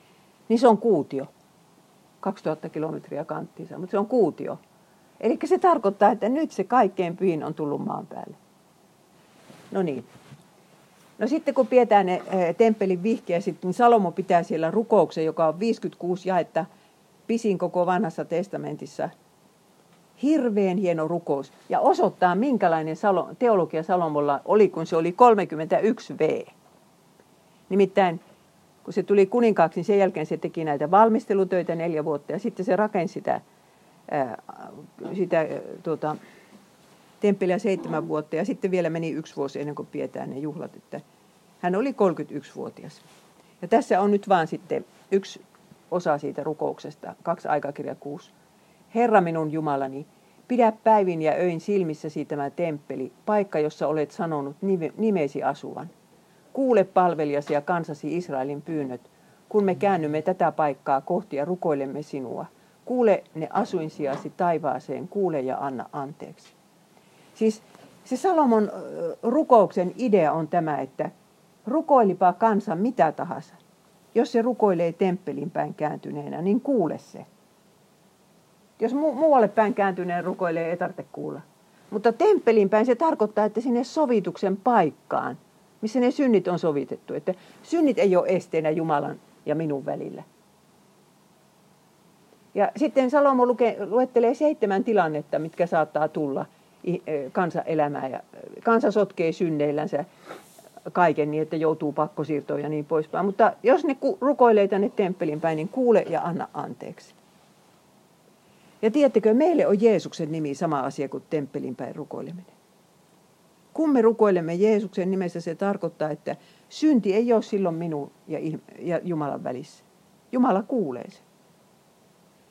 A: niin se on kuutio. 2000 kilometriä kanttiinsa, mutta se on kuutio. Eli se tarkoittaa, että nyt se kaikkein pyhin on tullut maan päälle. No niin, No sitten kun pidetään ne temppelin vihkiäiset, niin Salomo pitää siellä rukouksen, joka on 56 jaetta pisin koko vanhassa testamentissa. Hirveän hieno rukous ja osoittaa, minkälainen teologia Salomolla oli, kun se oli 31 V. Nimittäin kun se tuli kuninkaaksi, niin sen jälkeen se teki näitä valmistelutöitä neljä vuotta ja sitten se rakensi sitä, ää, sitä tuota, temppeliä seitsemän vuotta ja sitten vielä meni yksi vuosi ennen kuin pidetään ne juhlat. Että hän oli 31-vuotias. Ja tässä on nyt vaan sitten yksi osa siitä rukouksesta, kaksi aikakirja kuusi. Herra minun Jumalani, pidä päivin ja öin silmissäsi tämä temppeli, paikka, jossa olet sanonut nimesi asuvan. Kuule palvelijasi ja kansasi Israelin pyynnöt, kun me käännymme tätä paikkaa kohti ja rukoilemme sinua. Kuule ne asuinsijasi taivaaseen, kuule ja anna anteeksi. Siis se Salomon rukouksen idea on tämä, että rukoilipa kansa mitä tahansa. Jos se rukoilee temppelin päin kääntyneenä, niin kuule se. Jos mu- muualle päin kääntyneen rukoilee, ei tarvitse kuulla. Mutta temppelin päin se tarkoittaa, että sinne sovituksen paikkaan, missä ne synnit on sovitettu. Että synnit ei ole esteenä Jumalan ja minun välillä. Ja sitten Salomo luke, luettelee seitsemän tilannetta, mitkä saattaa tulla kansanelämään. Ja kansa sotkee synneillänsä kaiken niin, että joutuu pakkosiirtoon ja niin poispäin. Mutta jos ne rukoilee tänne temppelin päin, niin kuule ja anna anteeksi. Ja tiedättekö, meille on Jeesuksen nimi sama asia kuin temppelin päin rukoileminen. Kun me rukoilemme Jeesuksen nimessä, se tarkoittaa, että synti ei ole silloin minun ja Jumalan välissä. Jumala kuulee sen.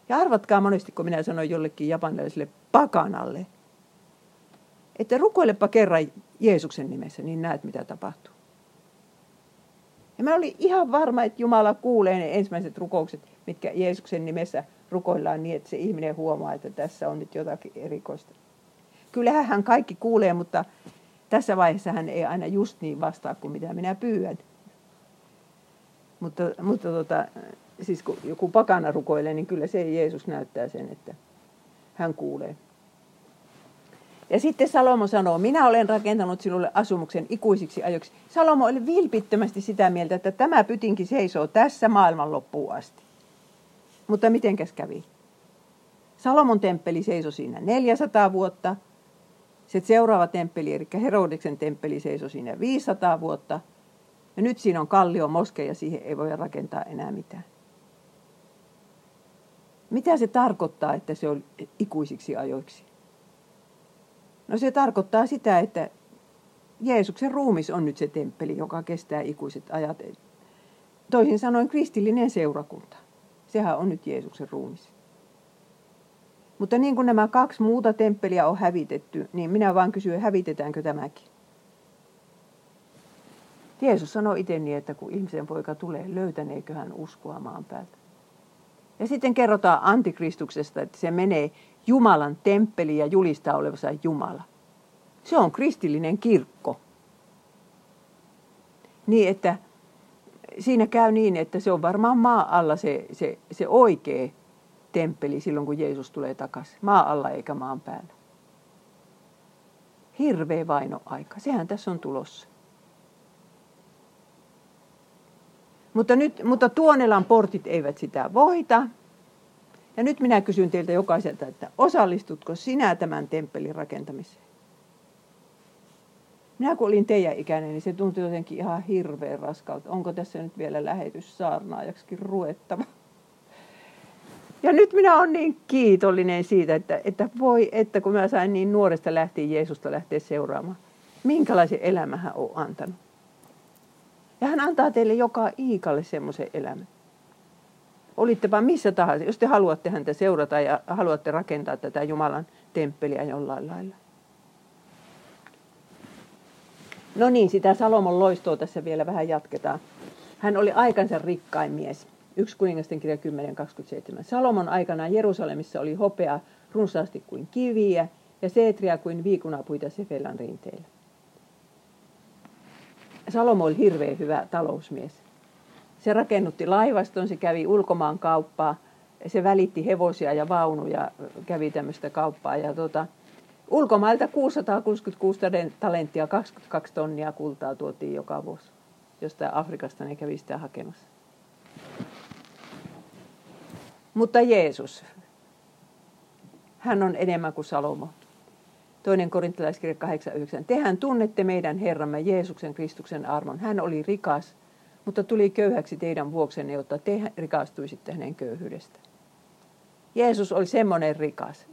A: Ja arvatkaa monesti, kun minä sanoin jollekin japanilaiselle pakanalle, että rukoilepa kerran Jeesuksen nimessä, niin näet mitä tapahtuu. Ja mä olin ihan varma, että Jumala kuulee ne ensimmäiset rukoukset, mitkä Jeesuksen nimessä rukoillaan niin, että se ihminen huomaa, että tässä on nyt jotakin erikoista. Kyllähän hän kaikki kuulee, mutta tässä vaiheessa hän ei aina just niin vastaa kuin mitä minä pyydän. Mutta, mutta tota, siis kun joku pakana rukoilee, niin kyllä se Jeesus näyttää sen, että hän kuulee. Ja sitten Salomo sanoo, minä olen rakentanut sinulle asumuksen ikuisiksi ajoiksi. Salomo oli vilpittömästi sitä mieltä, että tämä pytinki seisoo tässä maailman loppuun asti. Mutta mitenkäs kävi? Salomon temppeli seisoi siinä 400 vuotta. Sitten seuraava temppeli, eli Herodeksen temppeli seisoi siinä 500 vuotta. Ja nyt siinä on kallio moske ja siihen ei voi rakentaa enää mitään. Mitä se tarkoittaa, että se on ikuisiksi ajoiksi? No se tarkoittaa sitä, että Jeesuksen ruumis on nyt se temppeli, joka kestää ikuiset ajat. Toisin sanoen kristillinen seurakunta. Sehän on nyt Jeesuksen ruumis. Mutta niin kuin nämä kaksi muuta temppeliä on hävitetty, niin minä vaan kysyn, hävitetäänkö tämäkin? Jeesus sanoi itse niin, että kun ihmisen poika tulee, löytäneekö hän uskoa maan päältä. Ja sitten kerrotaan antikristuksesta, että se menee Jumalan temppeli ja julistaa olevansa Jumala. Se on kristillinen kirkko. Niin, että siinä käy niin, että se on varmaan maa alla se, se, se oikea temppeli silloin, kun Jeesus tulee takaisin. Maa alla eikä maan päällä. Hirveä vaino aika. Sehän tässä on tulossa. Mutta, nyt, mutta Tuonelan portit eivät sitä voita. Ja nyt minä kysyn teiltä jokaiselta, että osallistutko sinä tämän temppelin rakentamiseen? Minä kun olin teidän ikäinen, niin se tuntui jotenkin ihan hirveän raskalta. Onko tässä nyt vielä lähetys saarnaajaksikin ruettava? Ja nyt minä olen niin kiitollinen siitä, että, että voi, että kun mä sain niin nuoresta lähtien Jeesusta lähteä seuraamaan. Minkälaisen elämän hän on antanut. Ja hän antaa teille joka iikalle semmoisen elämän. Olittepa missä tahansa, jos te haluatte häntä seurata ja haluatte rakentaa tätä Jumalan temppeliä jollain lailla. No niin, sitä Salomon loistoa tässä vielä vähän jatketaan. Hän oli aikansa rikkain mies. Yksi kuningasten kirja 10.27. Salomon aikana Jerusalemissa oli hopea runsaasti kuin kiviä ja seetriä kuin viikunapuita Sefelan rinteillä. Salomo oli hirveän hyvä talousmies. Se rakennutti laivaston, se kävi ulkomaan kauppaa, se välitti hevosia ja vaunuja, kävi tämmöistä kauppaa. Ja tota, ulkomailta 666 talenttia, 22 tonnia kultaa tuotiin joka vuosi. Jostain Afrikasta ne kävi sitä hakemassa. Mutta Jeesus, hän on enemmän kuin Salomo. Toinen korintalaiskirja 8.9. Tehän tunnette meidän Herramme Jeesuksen Kristuksen armon. Hän oli rikas, mutta tuli köyhäksi teidän vuoksenne, jotta te rikastuisitte hänen köyhyydestä. Jeesus oli semmoinen rikas,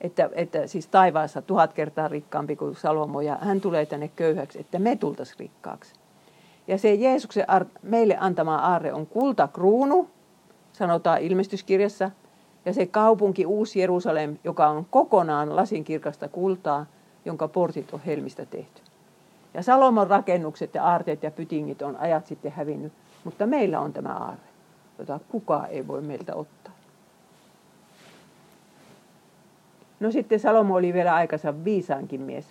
A: että, että siis taivaassa tuhat kertaa rikkaampi kuin Salomo, ja hän tulee tänne köyhäksi, että me tultaisiin rikkaaksi. Ja se Jeesuksen meille antama aarre on kultakruunu, sanotaan ilmestyskirjassa. Ja se kaupunki Uusi Jerusalem, joka on kokonaan lasinkirkasta kultaa, jonka portit on helmistä tehty. Ja Salomon rakennukset ja aarteet ja pytingit on ajat sitten hävinnyt, mutta meillä on tämä aarre, jota kukaan ei voi meiltä ottaa. No sitten Salomo oli vielä aikansa viisaankin mies.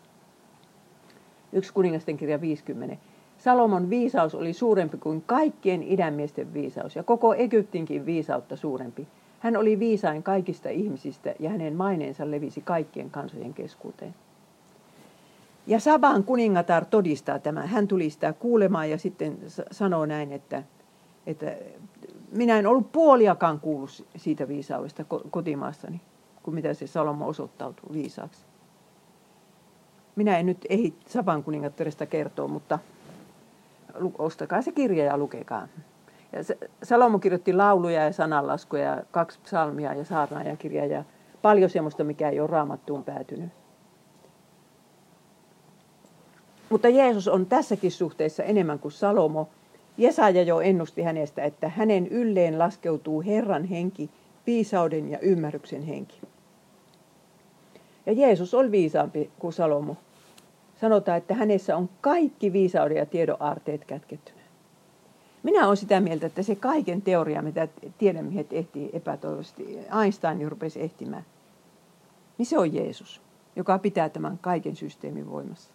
A: Yksi kuningasten kirja 50. Salomon viisaus oli suurempi kuin kaikkien idänmiesten viisaus ja koko Egyptinkin viisautta suurempi. Hän oli viisain kaikista ihmisistä ja hänen maineensa levisi kaikkien kansojen keskuuteen. Ja Saban kuningatar todistaa tämän. Hän tuli sitä kuulemaan ja sitten sanoo näin, että, että minä en ollut puoliakaan kuullut siitä viisaudesta kotimaassani, kuin mitä se Salomo osoittautuu viisaaksi. Minä en nyt ehdi Saban kuningattaresta kertoa, mutta ostakaa se kirja ja lukekaa. Ja Salomo kirjoitti lauluja ja sananlaskuja, ja kaksi psalmia ja saarnaajakirjaa ja paljon semmoista, mikä ei ole raamattuun päätynyt. Mutta Jeesus on tässäkin suhteessa enemmän kuin Salomo. Jesaja jo ennusti hänestä, että hänen ylleen laskeutuu Herran henki, viisauden ja ymmärryksen henki. Ja Jeesus oli viisaampi kuin Salomo. Sanotaan, että hänessä on kaikki viisauden ja tiedon aarteet kätkettynä. Minä olen sitä mieltä, että se kaiken teoria, mitä tiedemiehet ehtii epätoivoisesti, Einstein rupesi ehtimään, niin se on Jeesus, joka pitää tämän kaiken systeemin voimassa.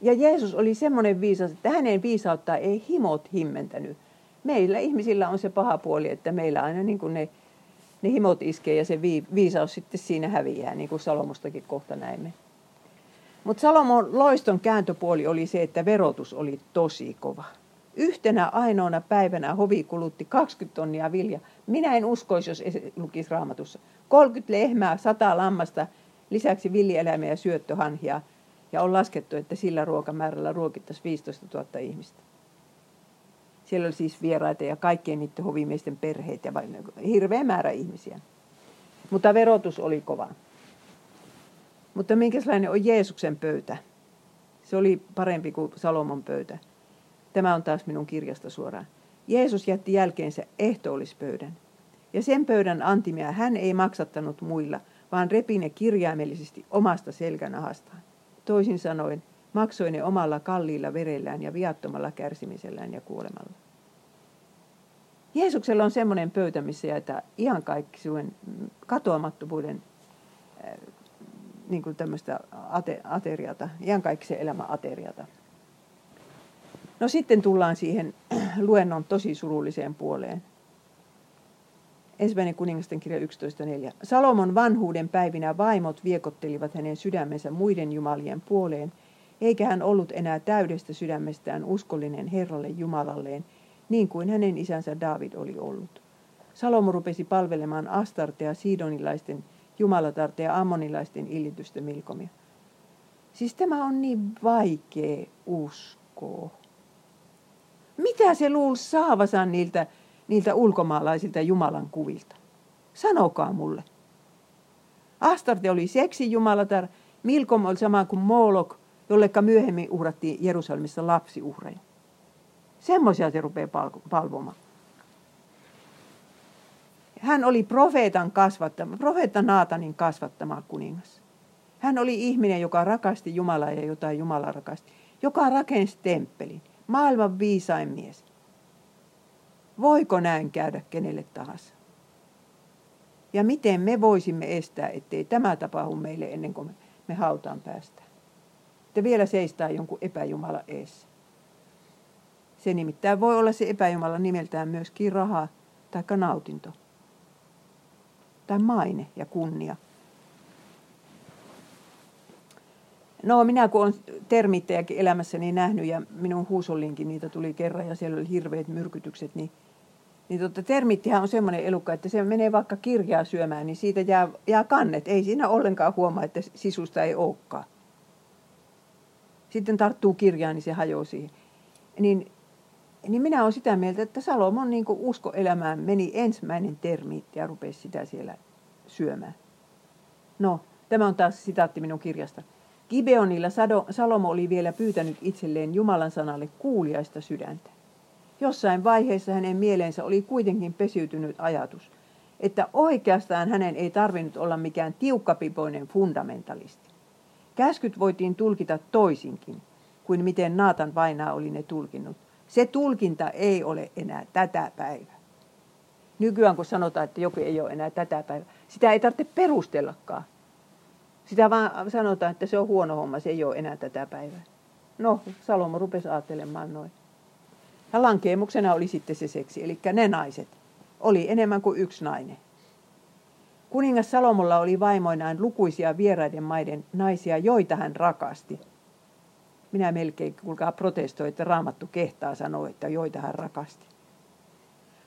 A: Ja Jeesus oli semmoinen viisas, että hänen viisautta ei himot himmentänyt. Meillä ihmisillä on se paha puoli, että meillä aina niin kuin ne, ne himot iskee ja se viisaus sitten siinä häviää, niin kuin Salomostakin kohta näimme. Mutta Salomon loiston kääntöpuoli oli se, että verotus oli tosi kova. Yhtenä ainoana päivänä hovi kulutti 20 tonnia vilja. Minä en uskoisi, jos lukisi raamatussa. 30 lehmää, 100 lammasta, lisäksi villieläimiä ja syöttöhanhia – ja on laskettu, että sillä ruokamäärällä ruokittaisiin 15 000 ihmistä. Siellä oli siis vieraita ja kaikkien niiden hovimiesten perheet ja hirveä määrä ihmisiä. Mutta verotus oli kova. Mutta minkälainen on Jeesuksen pöytä? Se oli parempi kuin Salomon pöytä. Tämä on taas minun kirjasta suoraan. Jeesus jätti jälkeensä ehtoollispöydän. Ja sen pöydän antimia hän ei maksattanut muilla, vaan repi ne kirjaimellisesti omasta selkänahastaan. Toisin sanoen, maksoi ne omalla kalliilla verellään ja viattomalla kärsimisellään ja kuolemalla. Jeesuksella on semmoinen pöytä, missä jaetaan ihan kaikki suen katoamattomuuden äh, niin kuin tämmöistä ate, ateriata, se elämä ateriata. No sitten tullaan siihen luennon tosi surulliseen puoleen. Ensimmäinen kuningasten kirja 11.4. Salomon vanhuuden päivinä vaimot viekottelivat hänen sydämensä muiden jumalien puoleen, eikä hän ollut enää täydestä sydämestään uskollinen Herralle Jumalalleen, niin kuin hänen isänsä David oli ollut. Salomo rupesi palvelemaan Astartea, Sidonilaisten, Jumalatarte ja Ammonilaisten illitystä milkomia. Siis tämä on niin vaikea uskoa. Mitä se luulisi saavansa niiltä niiltä ulkomaalaisilta Jumalan kuvilta? Sanokaa mulle. Astarte oli seksijumalatar, Milkom oli sama kuin Molok, jollekka myöhemmin uhrattiin Jerusalemissa lapsiuhreja. Semmoisia se rupeaa palvomaan. Hän oli profeetan kasvattama, profeetta Naatanin kasvattama kuningas. Hän oli ihminen, joka rakasti Jumalaa ja jotain Jumala rakasti. Joka rakensi temppelin. Maailman viisain mies. Voiko näin käydä kenelle tahansa? Ja miten me voisimme estää, ettei tämä tapahdu meille ennen kuin me hautaan päästään? Että vielä seistää jonkun epäjumala eessä. Se nimittäin voi olla se epäjumala nimeltään myöskin raha tai nautinto. Tai maine ja kunnia. No minä kun olen termiittejäkin elämässäni nähnyt ja minun huusollinkin niitä tuli kerran ja siellä oli hirveät myrkytykset, niin niin tota, termittihän on semmoinen elukka, että se menee vaikka kirjaa syömään, niin siitä jää, jää kannet. Ei siinä ollenkaan huomaa, että sisusta ei olekaan. Sitten tarttuu kirjaan, niin se hajoaa siihen. Niin, niin minä olen sitä mieltä, että Salomon niin uskoelämään meni ensimmäinen termiitti ja rupesi sitä siellä syömään. No, tämä on taas sitaatti minun kirjasta. Gibeonilla Salomo oli vielä pyytänyt itselleen Jumalan sanalle kuuliaista sydäntä. Jossain vaiheessa hänen mieleensä oli kuitenkin pesiytynyt ajatus, että oikeastaan hänen ei tarvinnut olla mikään tiukkapipoinen fundamentalisti. Käskyt voitiin tulkita toisinkin kuin miten Naatan vainaa oli ne tulkinnut. Se tulkinta ei ole enää tätä päivää. Nykyään kun sanotaan, että joku ei ole enää tätä päivää, sitä ei tarvitse perustellakaan. Sitä vaan sanotaan, että se on huono homma, se ei ole enää tätä päivää. No, Salomo rupesi ajattelemaan noin. Ja lankeemuksena oli sitten se seksi, eli ne naiset. Oli enemmän kuin yksi nainen. Kuningas Salomolla oli vaimoinaan lukuisia vieraiden maiden naisia, joita hän rakasti. Minä melkein, kuulkaa, protestoin, että raamattu kehtaa sanoa, että joita hän rakasti.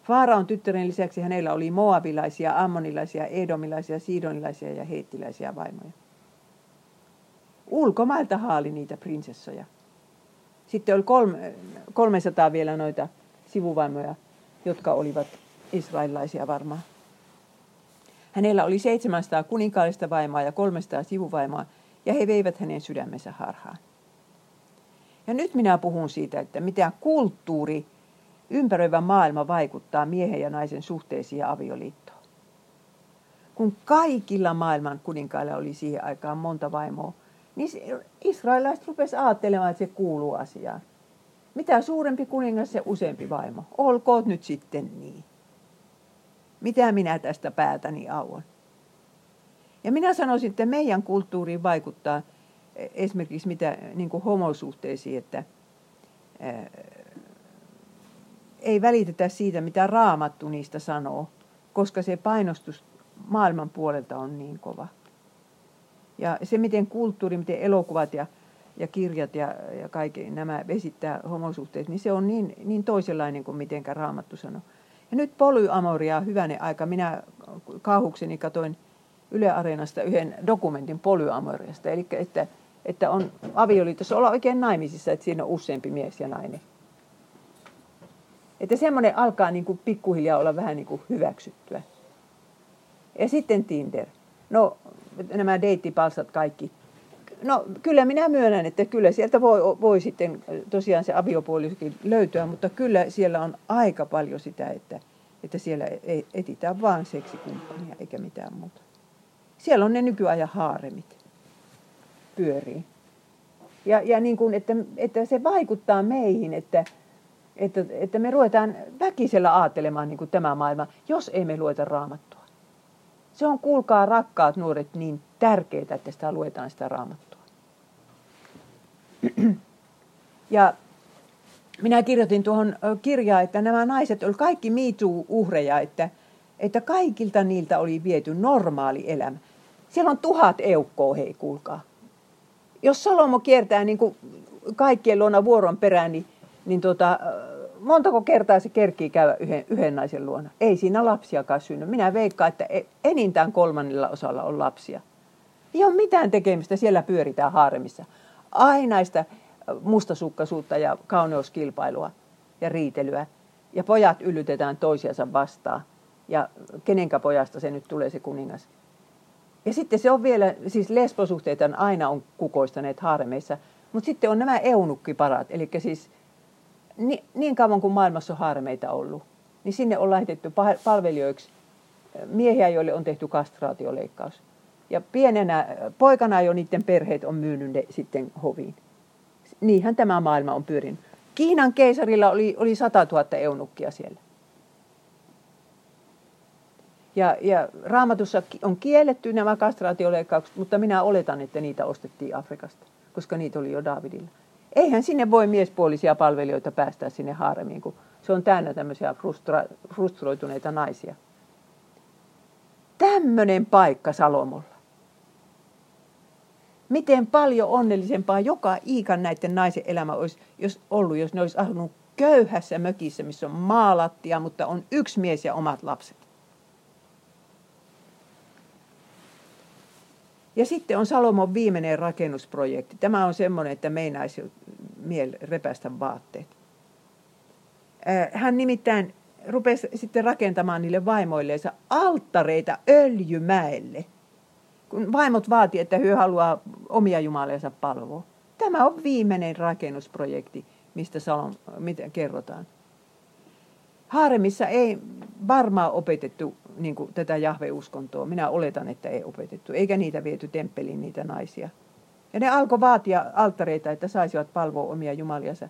A: Faaraon tyttären lisäksi hänellä oli moabilaisia, ammonilaisia, edomilaisia, sidonilaisia ja heittiläisiä vaimoja. Ulkomailta haali niitä prinsessoja. Sitten oli kolme, 300 vielä noita sivuvaimoja, jotka olivat israelilaisia varmaan. Hänellä oli 700 kuninkaallista vaimoa ja 300 sivuvaimoa, ja he veivät hänen sydämensä harhaan. Ja nyt minä puhun siitä, että mitä kulttuuri, ympäröivä maailma vaikuttaa miehen ja naisen suhteisiin ja avioliittoon. Kun kaikilla maailman kuninkailla oli siihen aikaan monta vaimoa, niin israelilaiset rupesivat ajattelemaan, että se kuuluu asiaan. Mitä suurempi kuningas, se useampi vaimo. Olkoot nyt sitten niin. Mitä minä tästä päätäni auon? Ja minä sanoisin, että meidän kulttuuriin vaikuttaa esimerkiksi mitä niin kuin homosuhteisiin, että ää, ei välitetä siitä, mitä raamattu niistä sanoo, koska se painostus maailman puolelta on niin kova. Ja se, miten kulttuuri, miten elokuvat ja, ja kirjat ja, ja kaikki nämä vesittää homosuhteet, niin se on niin, niin toisenlainen kuin mitenkä Raamattu sanoo. Ja nyt polyamoria hyvänen aika. Minä kauhukseni katoin Yle Areenasta yhden dokumentin polyamoriasta. Eli että, että on avioliitossa olla oikein naimisissa, että siinä on useampi mies ja nainen. Että semmoinen alkaa niin kuin pikkuhiljaa olla vähän niin kuin hyväksyttyä. Ja sitten Tinder. No nämä deittipalstat kaikki. No kyllä minä myönnän, että kyllä sieltä voi, voi sitten tosiaan se aviopuolisokin löytyä, mutta kyllä siellä on aika paljon sitä, että, että siellä ei etitään vaan seksikumppania eikä mitään muuta. Siellä on ne nykyajan haaremit pyörii. Ja, ja niin kuin, että, että se vaikuttaa meihin, että, että, että me ruvetaan väkisellä ajattelemaan niin kuin tämä maailma, jos ei me lueta raamattua. Se on, kuulkaa rakkaat nuoret, niin tärkeää, että sitä luetaan sitä raamattua. Ja minä kirjoitin tuohon kirjaan, että nämä naiset olivat kaikki miituu-uhreja, että, että kaikilta niiltä oli viety normaali elämä. Siellä on tuhat eukkoa, hei kuulkaa. Jos Salomo kiertää niin kuin kaikkien luona vuoron perään, niin, niin tota, montako kertaa se kerkii käydä yhden, yhden naisen luona? Ei siinä lapsiakaan synny. Minä veikkaan, että e, enintään kolmannella osalla on lapsia. Ei ole mitään tekemistä, siellä pyöritään haaremissa. Ainaista mustasukkaisuutta ja kauneuskilpailua ja riitelyä. Ja pojat yllytetään toisiansa vastaan. Ja kenenkä pojasta se nyt tulee se kuningas. Ja sitten se on vielä, siis lesbosuhteita aina on kukoistaneet haaremeissa, mutta sitten on nämä eunukkiparat, eli siis niin, niin kauan kuin maailmassa on haaremeita ollut, niin sinne on laitettu palvelijoiksi miehiä, joille on tehty kastraatioleikkaus. Ja pienenä poikana jo niiden perheet on myynyt ne sitten hoviin. Niinhän tämä maailma on pyörinyt. Kiinan keisarilla oli, oli 100 000 eunukkia siellä. Ja, ja raamatussa on kielletty nämä kastraatioleikkaukset, mutta minä oletan, että niitä ostettiin Afrikasta, koska niitä oli jo Davidilla. Eihän sinne voi miespuolisia palvelijoita päästä sinne haaremiin, kun se on täynnä tämmöisiä frustra- frustroituneita naisia. Tämmöinen paikka Salomolla. Miten paljon onnellisempaa joka iikan näiden naisen elämä olisi jos ollut, jos ne olisi asunut köyhässä mökissä, missä on maalattia, mutta on yksi mies ja omat lapset. Ja sitten on Salomon viimeinen rakennusprojekti. Tämä on semmoinen, että meinaisi miel repästä vaatteet. Hän nimittäin rupesi sitten rakentamaan niille vaimoilleensa alttareita Öljymäelle. kun vaimot vaati, että hyö haluaa omia jumaliansa palvoa. Tämä on viimeinen rakennusprojekti, mistä Salom, mitä kerrotaan. Haaremissa ei varmaan opetettu niin kuin tätä Jahve-uskontoa. Minä oletan, että ei opetettu. Eikä niitä viety temppeliin, niitä naisia. Ja ne alkoi vaatia alttareita, että saisivat palvoa omia jumaliansa.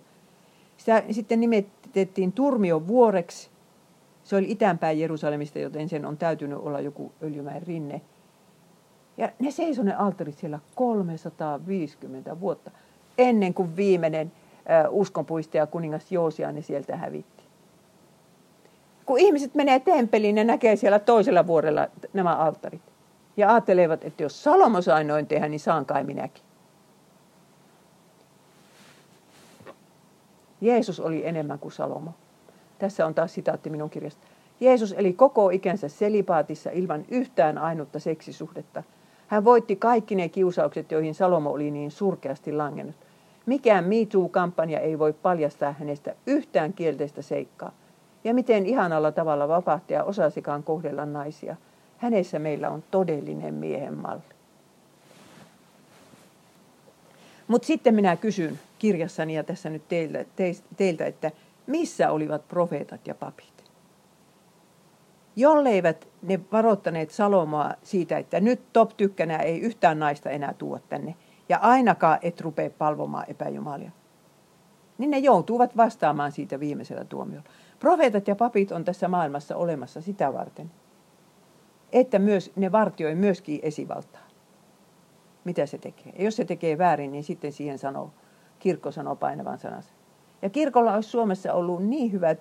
A: Sitä sitten nimetettiin Turmion vuoreksi. Se oli itänpäin Jerusalemista, joten sen on täytynyt olla joku öljymäen rinne. Ja ne seisoi ne alttarit siellä 350 vuotta, ennen kuin viimeinen uskonpuistaja kuningas Joosiani sieltä hävitti. Kun ihmiset menee temppeliin, ne näkee siellä toisella vuorella nämä alttarit. Ja ajattelevat, että jos Salomo sai noin tehdä, niin saan kai minäkin. Jeesus oli enemmän kuin Salomo. Tässä on taas sitaatti minun kirjasta. Jeesus eli koko ikänsä selipaatissa ilman yhtään ainutta seksisuhdetta. Hän voitti kaikki ne kiusaukset, joihin Salomo oli niin surkeasti langennut. Mikään MeToo-kampanja ei voi paljastaa hänestä yhtään kielteistä seikkaa. Ja miten ihanalla tavalla vapahtaja osasikaan kohdella naisia. Hänessä meillä on todellinen miehen malli. Mutta sitten minä kysyn kirjassani ja tässä nyt teiltä, teiltä, että missä olivat profeetat ja papit? Jolleivät ne varoittaneet Salomoa siitä, että nyt top tykkänä ei yhtään naista enää tuo tänne ja ainakaan et rupea palvomaan epäjumalia, niin ne joutuvat vastaamaan siitä viimeisellä tuomiolla. Profeetat ja papit on tässä maailmassa olemassa sitä varten, että myös ne vartioi myöskin esivaltaa. Mitä se tekee? Ja jos se tekee väärin, niin sitten siihen sanoo, kirkko sanoo painavan sanansa. Ja kirkolla olisi Suomessa ollut niin hyvä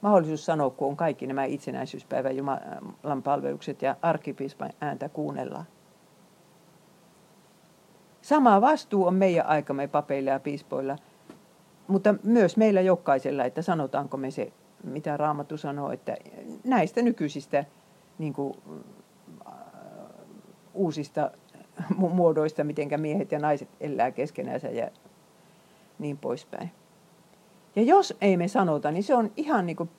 A: mahdollisuus sanoa, kun on kaikki nämä itsenäisyyspäivän Jumalan palvelukset ja arkkipiispan ääntä kuunnellaan. Sama vastuu on meidän aikamme papeilla ja piispoilla, mutta myös meillä jokaisella, että sanotaanko me se, mitä Raamattu sanoo, että näistä nykyisistä niin kuin, äh, uusista muodoista, miten miehet ja naiset elää keskenänsä ja niin poispäin. Ja jos ei me sanota, niin se on ihan niin kuin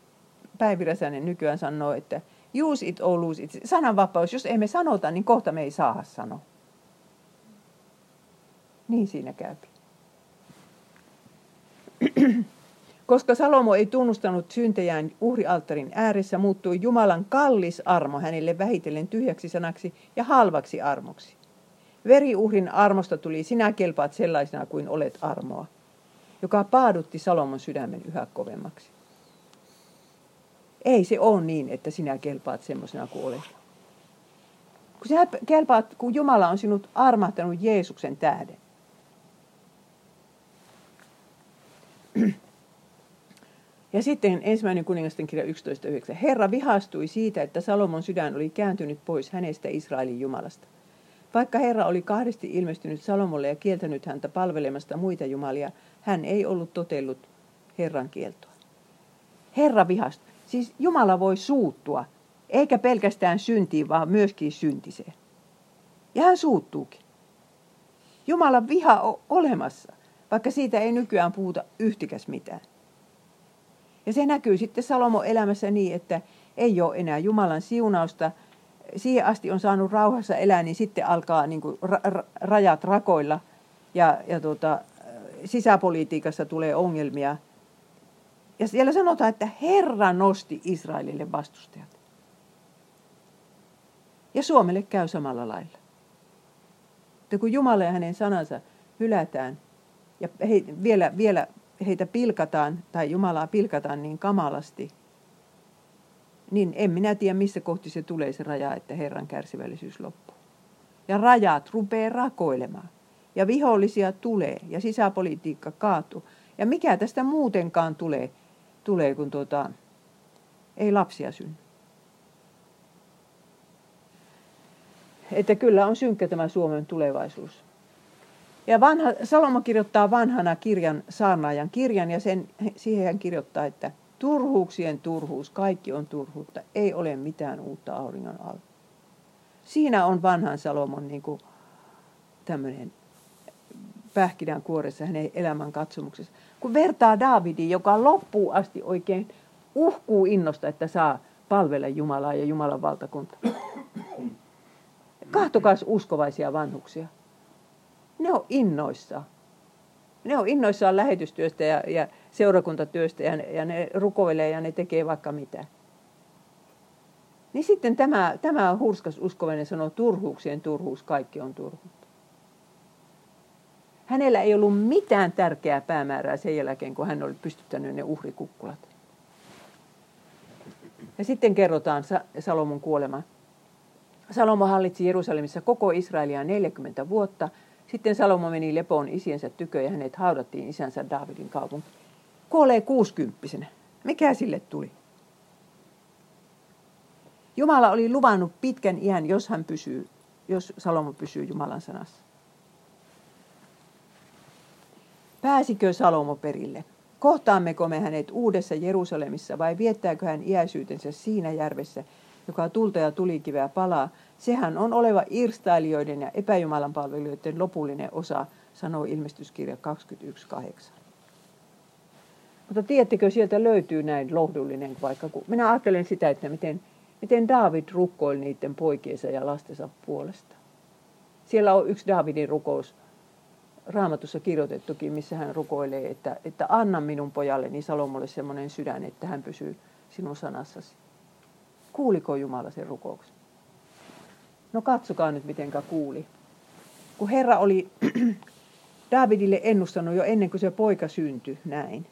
A: Päivi Räsänen nykyään sanoo, että use it or lose it. Sananvapaus, jos ei me sanota, niin kohta me ei saa sanoa. Niin siinä käy. Koska Salomo ei tunnustanut syntejään uhrialttarin ääressä, muuttui Jumalan kallis armo hänelle vähitellen tyhjäksi sanaksi ja halvaksi armoksi. Veriuhrin armosta tuli sinä kelpaat sellaisena kuin olet armoa joka paadutti Salomon sydämen yhä kovemmaksi. Ei se ole niin, että sinä kelpaat semmoisena kuin olet. Kun sinä kelpaat, kun Jumala on sinut armahtanut Jeesuksen tähden. Ja sitten ensimmäinen kuningasten kirja 11.9. Herra vihastui siitä, että Salomon sydän oli kääntynyt pois hänestä Israelin Jumalasta. Vaikka Herra oli kahdesti ilmestynyt Salomolle ja kieltänyt häntä palvelemasta muita jumalia, hän ei ollut totellut Herran kieltoa. Herra vihasta. Siis Jumala voi suuttua, eikä pelkästään syntiin, vaan myöskin syntiseen. Ja hän suuttuukin. Jumalan viha on olemassa, vaikka siitä ei nykyään puhuta yhtikäs mitään. Ja se näkyy sitten Salomo elämässä niin, että ei ole enää Jumalan siunausta. Siihen asti on saanut rauhassa elää, niin sitten alkaa niin kuin ra- rajat rakoilla ja, ja tuota, sisäpolitiikassa tulee ongelmia. Ja siellä sanotaan, että Herra nosti Israelille vastustajat. Ja Suomelle käy samalla lailla. Että kun Jumala ja hänen sanansa hylätään ja he, vielä, vielä heitä pilkataan tai Jumalaa pilkataan niin kamalasti, niin en minä tiedä, missä kohti se tulee se raja, että Herran kärsivällisyys loppuu. Ja rajat rupeaa rakoilemaan ja vihollisia tulee ja sisäpolitiikka kaatuu. Ja mikä tästä muutenkaan tulee, tulee kun tuota, ei lapsia synny. Että kyllä on synkkä tämä Suomen tulevaisuus. Ja vanha, Salomo kirjoittaa vanhana kirjan, saarnaajan kirjan, ja sen, siihen hän kirjoittaa, että turhuuksien turhuus, kaikki on turhuutta, ei ole mitään uutta auringon alla. Siinä on vanhan Salomon niin kuin, tämmöinen pähkinän kuoressa hänen elämän katsomuksessa. Kun vertaa Daavidin, joka loppuu asti oikein uhkuu innosta, että saa palvella Jumalaa ja Jumalan valtakunta. Kahtokas uskovaisia vanhuksia. Ne on innoissaan. Ne on innoissaan lähetystyöstä ja, ja seurakuntatyöstä ja, ja ne rukoilee ja ne tekee vaikka mitä. Niin sitten tämä, tämä hurskas uskovainen sanoo turhuuksien turhuus, kaikki on turhuutta. Hänellä ei ollut mitään tärkeää päämäärää sen jälkeen, kun hän oli pystyttänyt ne uhrikukkulat. Ja sitten kerrotaan Salomon kuolema. Salomo hallitsi Jerusalemissa koko Israelia 40 vuotta. Sitten Salomo meni lepoon isiensä tykö ja hänet haudattiin isänsä Davidin kaupunki. Kuolee kuusikymppisenä. Mikä sille tuli? Jumala oli luvannut pitkän iän, jos hän pysyy, jos Salomo pysyy Jumalan sanassa. Pääsikö Salomo perille? Kohtaammeko me hänet uudessa Jerusalemissa vai viettääkö hän iäisyytensä siinä järvessä, joka tulta ja tulikiveä palaa? Sehän on oleva irstailijoiden ja epäjumalan palvelijoiden lopullinen osa, sanoo ilmestyskirja 21.8. Mutta tiedättekö, sieltä löytyy näin lohdullinen vaikka, kun minä ajattelen sitä, että miten, miten David rukkoili niiden poikiensa ja lastensa puolesta. Siellä on yksi Davidin rukous raamatussa kirjoitettukin, missä hän rukoilee, että, että anna minun pojalleni Salomolle semmoinen sydän, että hän pysyy sinun sanassasi. Kuuliko Jumala sen rukouksen? No katsokaa nyt, mitenkä kuuli. Kun Herra oli Davidille ennustanut jo ennen kuin se poika syntyi näin.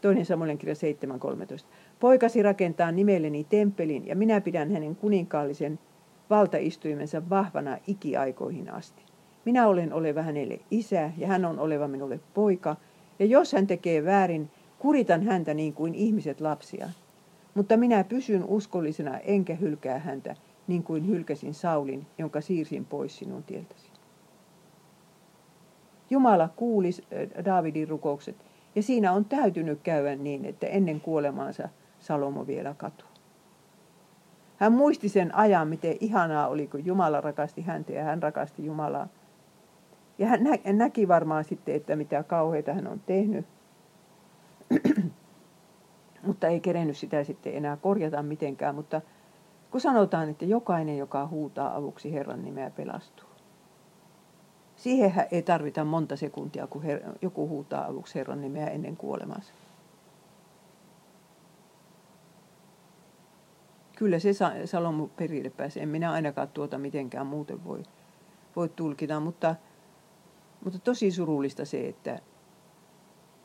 A: Toinen Samuelin kirja 7.13. Poikasi rakentaa nimelleni temppelin ja minä pidän hänen kuninkaallisen valtaistuimensa vahvana ikiaikoihin asti. Minä olen oleva hänelle isä ja hän on oleva minulle poika. Ja jos hän tekee väärin, kuritan häntä niin kuin ihmiset lapsia. Mutta minä pysyn uskollisena enkä hylkää häntä niin kuin hylkäsin Saulin, jonka siirsin pois sinun tieltäsi. Jumala kuuli äh, Daavidin rukoukset ja siinä on täytynyt käydä niin, että ennen kuolemaansa Salomo vielä katuu. Hän muisti sen ajan, miten ihanaa oli, kun Jumala rakasti häntä ja hän rakasti Jumalaa. Ja hän näki varmaan sitten, että mitä kauheita hän on tehnyt. Mutta ei kerennyt sitä sitten enää korjata mitenkään. Mutta kun sanotaan, että jokainen, joka huutaa avuksi Herran nimeä, pelastuu. Siihen ei tarvita monta sekuntia, kun her- joku huutaa avuksi Herran nimeä ennen kuolemansa. Kyllä se Salomo perille pääsee. En minä ainakaan tuota mitenkään muuten voi, voi tulkita, mutta – mutta tosi surullista se, että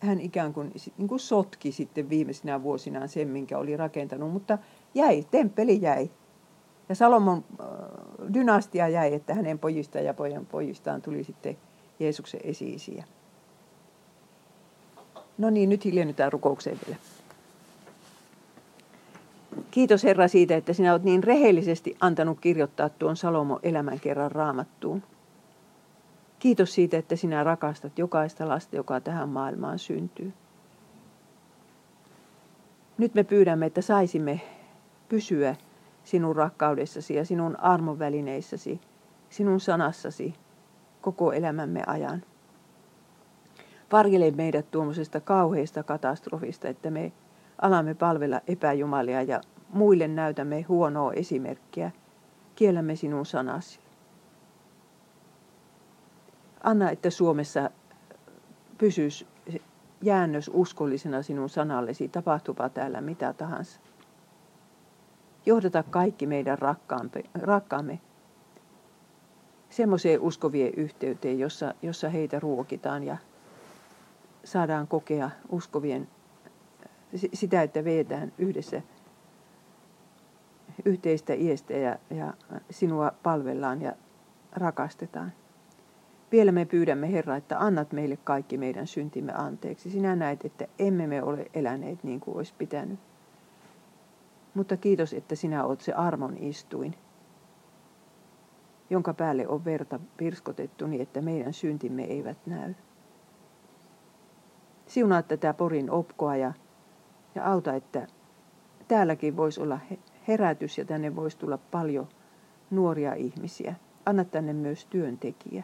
A: hän ikään kuin, niin kuin sotki sitten viimeisinä vuosinaan sen, minkä oli rakentanut, mutta jäi, temppeli jäi. Ja Salomon äh, dynastia jäi, että hänen pojistaan ja pojan pojistaan tuli sitten Jeesuksen esi No niin, nyt hiljennytään rukoukseen vielä. Kiitos Herra siitä, että sinä olet niin rehellisesti antanut kirjoittaa tuon Salomo elämän kerran raamattuun. Kiitos siitä, että sinä rakastat jokaista lasta, joka tähän maailmaan syntyy. Nyt me pyydämme, että saisimme pysyä sinun rakkaudessasi ja sinun armon välineissäsi, sinun sanassasi koko elämämme ajan. Varjele meidät tuommoisesta kauheasta katastrofista, että me alamme palvella epäjumalia ja muille näytämme huonoa esimerkkiä. Kiellämme sinun sanasi. Anna, että Suomessa pysyisi jäännös uskollisena sinun sanallesi, tapahtupa täällä mitä tahansa. Johdata kaikki meidän rakkaamme, rakkaamme semmoiseen uskovien yhteyteen, jossa, jossa heitä ruokitaan ja saadaan kokea uskovien sitä, että veetään yhdessä yhteistä iestä ja, ja sinua palvellaan ja rakastetaan. Vielä me pyydämme, Herra, että annat meille kaikki meidän syntimme anteeksi. Sinä näet, että emme me ole eläneet niin kuin olisi pitänyt. Mutta kiitos, että sinä olet se armon istuin, jonka päälle on verta pirskotettu niin, että meidän syntimme eivät näy. Siunaa tätä Porin opkoa ja, ja auta, että täälläkin voisi olla herätys ja tänne voisi tulla paljon nuoria ihmisiä. Anna tänne myös työntekijä.